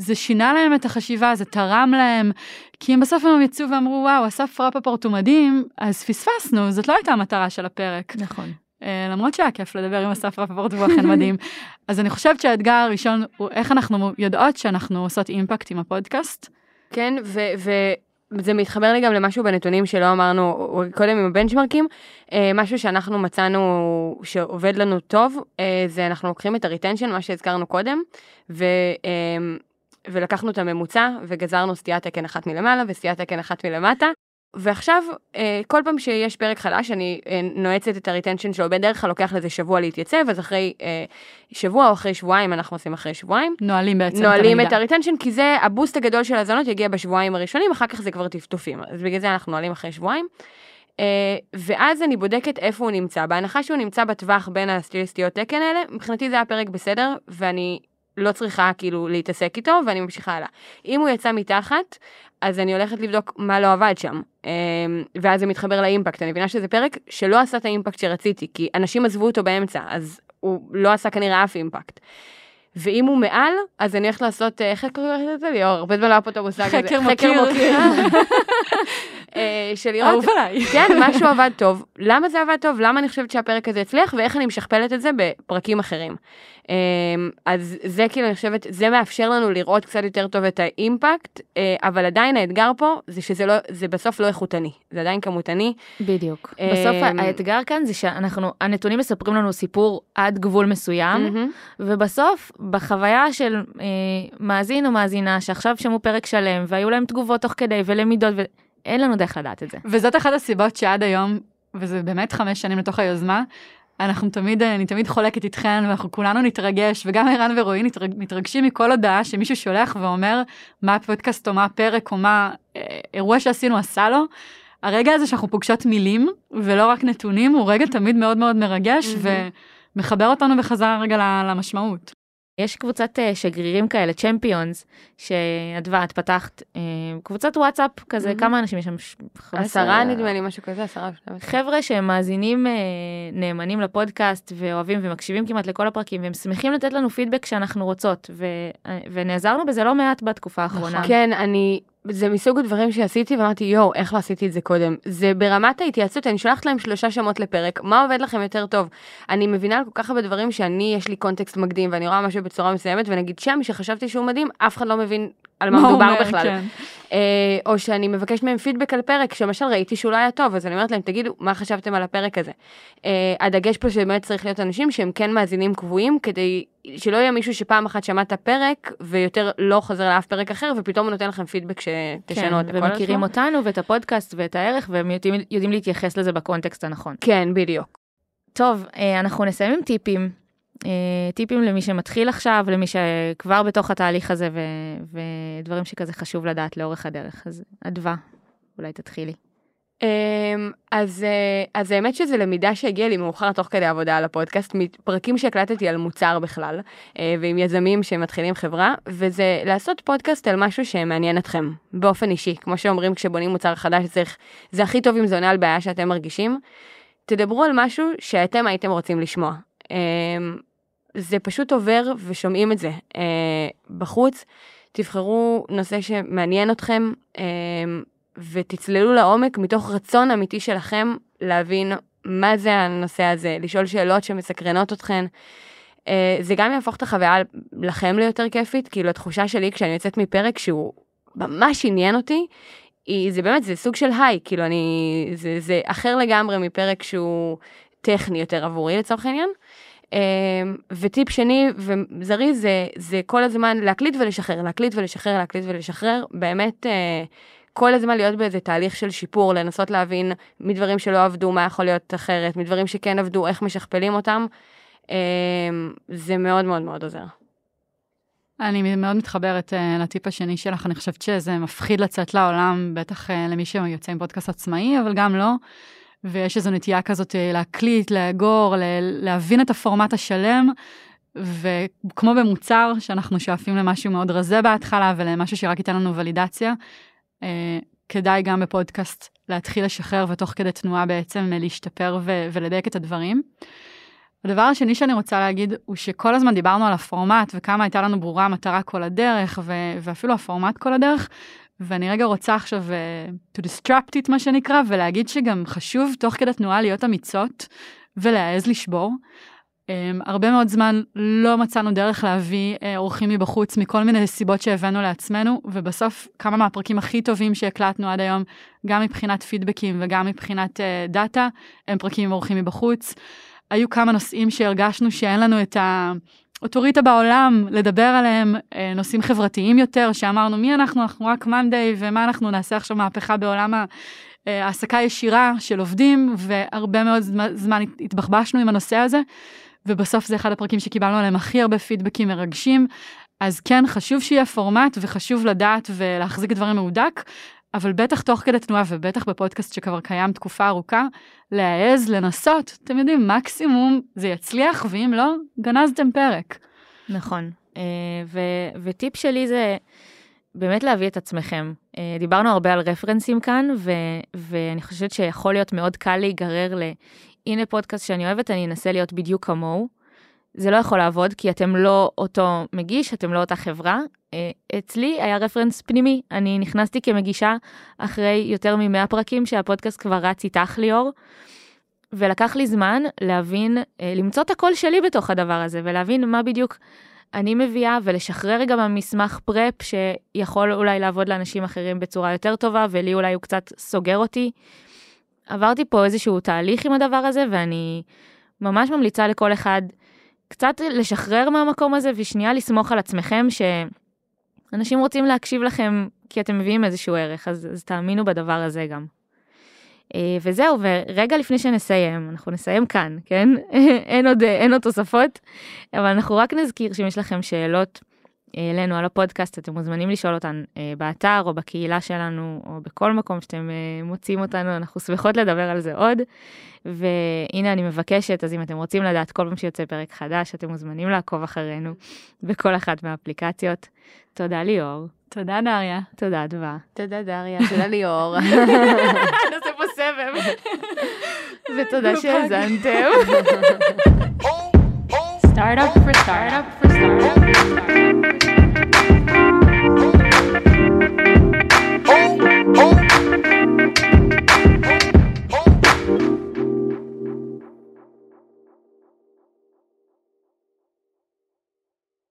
זה שינה להם את החשיבה, זה תרם להם, כי אם בסוף הם יצאו ואמרו, וואו, אסף רפפורט הוא מדהים, אז פספסנו, זאת לא הייתה המטרה של הפרק. נכון. אה, למרות שהיה כיף לדבר עם אסף רפפורט והוא אכן מדהים. אז אני חושבת שהאתגר הראשון הוא איך אנחנו יודעות שאנחנו עושות אימפקט עם הפודקאסט. כן, וזה מתחבר לי גם למשהו בנתונים שלא אמרנו קודם עם הבנצ'מרקים, אה, משהו שאנחנו מצאנו שעובד לנו טוב, אה, זה אנחנו לוקחים את הריטנשן, מה שהזכרנו קודם, ו... ולקחנו את הממוצע וגזרנו סטיית תקן אחת מלמעלה וסטיית תקן אחת מלמטה. ועכשיו, אה, כל פעם שיש פרק חדש, אני אה, נועצת את ה retention שלו, בדרך כלל לוקח לזה שבוע להתייצב, אז אחרי אה, שבוע או אחרי שבועיים, אנחנו עושים אחרי שבועיים. נועלים בעצם נועלים את המידע. ה retention, כי זה ה boost הגדול של הזונות יגיע בשבועיים הראשונים, אחר כך זה כבר טפטופים. אז בגלל זה אנחנו נועלים אחרי שבועיים. ואז אני בודקת איפה הוא נמצא. בהנחה שהוא נמצא בטווח בין הסטיות תקן האלה, מבחינתי זה היה פרק בסדר, ואני לא צריכה כאילו להתעסק איתו, ואני ממשיכה הלאה. אם הוא יצא מתחת, אז אני הולכת לבדוק מה לא עבד שם. Um, ואז זה מתחבר לאימפקט. אני מבינה שזה פרק שלא עשה את האימפקט שרציתי, כי אנשים עזבו אותו באמצע, אז הוא לא עשה כנראה אף אימפקט. ואם הוא מעל, אז אני הולכת לעשות, אה, איך קוראים לזה ליאור? הרבה זמן לא היה פה את המושג הזה. חקר מכיר. אה, של לראות, אהוב עליי. כן, משהו עבד טוב. למה זה עבד טוב? למה אני חושבת שהפרק הזה הצליח, ואיך אני משכפלת את זה בפרקים אחרים. אה, אז זה כאילו, אני חושבת, זה מאפשר לנו לראות קצת יותר טוב את האימפקט, אה, אבל עדיין האתגר פה, זה שזה לא, זה בסוף לא איכותני. זה עדיין כמותני. בדיוק. בסוף האתגר כאן זה שאנחנו, הנתונים מספרים לנו סיפור עד גבול מסוים. ובסוף, בחוויה של מאזין או מאזינה שעכשיו שמעו פרק שלם, והיו להם תגובות תוך כדי ולמידות, ואין לנו דרך לדעת את זה. וזאת אחת הסיבות שעד היום, וזה באמת חמש שנים לתוך היוזמה, אנחנו תמיד, אני תמיד חולקת איתכן, ואנחנו כולנו נתרגש, וגם ערן ורועי נתרג, מתרגשים מכל הודעה שמישהו שולח ואומר מה הפודקאסט או מה הפרק או מה אה, אירוע שעשינו עשה לו. הרגע הזה שאנחנו פוגשות מילים, ולא רק נתונים, הוא רגע תמיד מאוד מאוד מרגש, ומחבר אותנו בחזרה רגע למשמעות. יש קבוצת אה, שגרירים כאלה, צ'מפיונס, שאדווה, את פתחת אה, קבוצת וואטסאפ כזה, מהמם. כמה אנשים יש שם? ש- 15? עשרה נדמה לי, משהו כזה, עשרה. 12. חבר'ה שהם מאזינים אה, נאמנים לפודקאסט ואוהבים ומקשיבים כמעט לכל הפרקים והם שמחים לתת לנו פידבק שאנחנו רוצות ו, ונעזרנו בזה לא מעט בתקופה האחרונה. כן, אני, זה מסוג הדברים שעשיתי ואמרתי, יואו, איך לא עשיתי את זה קודם? זה ברמת ההתייעצות, אני שולחת להם שלושה שמות לפרק, מה עובד לכם יותר טוב? אני מבינה על כל כך הרבה דברים שאני, יש לי קונטקסט מקדים ואני רואה משהו בצורה מסוימת, ונגיד שם שחשבתי שהוא מדהים, אף אחד לא מבין על מה מדובר בכלל. כן. אה, או שאני מבקשת מהם פידבק על פרק, שלמשל ראיתי שהוא לא היה טוב, אז אני אומרת להם, תגידו, מה חשבתם על הפרק הזה? אה, הדגש פה שבאמת צריך להיות אנשים שהם כן מאזינים קבועים, כדי שלא יהיה מישהו שפעם אחת שמע את הפרק, ויותר לא חוזר לאף פרק אחר, ופתאום הוא נותן לכם פידבק שתשנו את כן, הכל. ומכירים אותנו ואת הפודקאסט ואת הערך והם יודעים, יודעים להתייחס לזה בקונטקסט הנכון. כן, בדיוק. טוב, אה, אנחנו נסיים עם טיפים. אה, טיפים למי שמתחיל עכשיו, למי שכבר בתוך התהליך הזה, ו- ודברים שכזה חשוב לדעת לאורך הדרך. אז אדווה, אולי תתחילי. אמ, אז, אה, אז האמת שזה למידה שהגיעה לי מאוחר תוך כדי עבודה על הפודקאסט, מפרקים שהקלטתי על מוצר בכלל, אה, ועם יזמים שמתחילים חברה, וזה לעשות פודקאסט על משהו שמעניין אתכם, באופן אישי. כמו שאומרים כשבונים מוצר חדש, צריך, זה הכי טוב אם זה עונה על בעיה שאתם מרגישים. תדברו על משהו שאתם הייתם רוצים לשמוע. זה פשוט עובר ושומעים את זה אה, בחוץ. תבחרו נושא שמעניין אתכם אה, ותצללו לעומק מתוך רצון אמיתי שלכם להבין מה זה הנושא הזה, לשאול שאלות שמסקרנות אתכן. אה, זה גם יהפוך את החוויה לכם ליותר כיפית, כאילו התחושה שלי כשאני יוצאת מפרק שהוא ממש עניין אותי, היא, זה באמת, זה סוג של היי, כאילו אני, זה, זה אחר לגמרי מפרק שהוא טכני יותר עבורי לצורך העניין. אמ, וטיפ שני וזריז זה, זה כל הזמן להקליט ולשחרר, להקליט ולשחרר, להקליט ולשחרר, באמת אה, כל הזמן להיות באיזה תהליך של שיפור, לנסות להבין מדברים שלא עבדו, מה יכול להיות אחרת, מדברים שכן עבדו, איך משכפלים אותם, אמ, זה מאוד מאוד מאוד עוזר. אני מאוד מתחברת uh, לטיפ השני שלך, אני חושבת שזה מפחיד לצאת לעולם, בטח uh, למי שיוצא עם פודקאסט עצמאי, אבל גם לא. ויש איזו נטייה כזאת uh, להקליט, לאגור, להבין את הפורמט השלם, וכמו במוצר, שאנחנו שואפים למשהו מאוד רזה בהתחלה ולמשהו שרק ייתן לנו ולידציה, uh, כדאי גם בפודקאסט להתחיל לשחרר ותוך כדי תנועה בעצם להשתפר ו- ולדייק את הדברים. הדבר השני שאני רוצה להגיד הוא שכל הזמן דיברנו על הפורמט וכמה הייתה לנו ברורה המטרה כל הדרך ואפילו הפורמט כל הדרך. ואני רגע רוצה עכשיו uh, to disrupt it מה שנקרא ולהגיד שגם חשוב תוך כדי תנועה להיות אמיצות ולהעז לשבור. Um, הרבה מאוד זמן לא מצאנו דרך להביא uh, אורחים מבחוץ מכל מיני סיבות שהבאנו לעצמנו ובסוף כמה מהפרקים הכי טובים שהקלטנו עד היום גם מבחינת פידבקים וגם מבחינת uh, דאטה הם פרקים עם אורחים מבחוץ. היו כמה נושאים שהרגשנו שאין לנו את האוטוריטה בעולם לדבר עליהם, אה, נושאים חברתיים יותר, שאמרנו מי אנחנו, אנחנו רק מאנדיי, ומה אנחנו נעשה עכשיו מהפכה בעולם אה, העסקה ישירה של עובדים, והרבה מאוד זמן התבחבשנו עם הנושא הזה, ובסוף זה אחד הפרקים שקיבלנו עליהם הכי הרבה פידבקים מרגשים. אז כן, חשוב שיהיה פורמט וחשוב לדעת ולהחזיק דברים מהודק, אבל בטח תוך כדי תנועה ובטח בפודקאסט שכבר קיים תקופה ארוכה, להעז, לנסות, אתם יודעים, מקסימום זה יצליח, ואם לא, גנזתם פרק. נכון, אה, ו- וטיפ שלי זה באמת להביא את עצמכם. אה, דיברנו הרבה על רפרנסים כאן, ו- ואני חושבת שיכול להיות מאוד קל להיגרר ל... הנה פודקאסט שאני אוהבת, אני אנסה להיות בדיוק כמוהו. זה לא יכול לעבוד, כי אתם לא אותו מגיש, אתם לא אותה חברה. אה, אצלי היה רפרנס פנימי, אני נכנסתי כמגישה אחרי יותר מ-100 פרקים שהפודקאסט כבר רץ איתך ליאור, ולקח לי זמן להבין, אה, למצוא את הקול שלי בתוך הדבר הזה, ולהבין מה בדיוק אני מביאה, ולשחרר גם המסמך פרפ שיכול אולי לעבוד לאנשים אחרים בצורה יותר טובה, ולי אולי הוא קצת סוגר אותי. עברתי פה איזשהו תהליך עם הדבר הזה, ואני ממש ממליצה לכל אחד קצת לשחרר מהמקום הזה ושנייה לסמוך על עצמכם שאנשים רוצים להקשיב לכם כי אתם מביאים איזשהו ערך, אז, אז תאמינו בדבר הזה גם. אה, וזהו, ורגע לפני שנסיים, אנחנו נסיים כאן, כן? אין עוד, אין עוד תוספות, אבל אנחנו רק נזכיר שאם יש לכם שאלות אלינו על הפודקאסט, אתם מוזמנים לשאול אותן אה, באתר או בקהילה שלנו, או בכל מקום שאתם אה, מוצאים אותנו, אנחנו שמחות לדבר על זה עוד. והנה אני מבקשת, אז אם אתם רוצים לדעת כל פעם שיוצא פרק חדש, אתם מוזמנים לעקוב אחרינו בכל אחת מהאפליקציות. תודה ליאור. תודה דריה. תודה אדווה. תודה דריה, תודה ליאור. נעשה פה סבב. ותודה שהאזנתם. Startup for startup for Música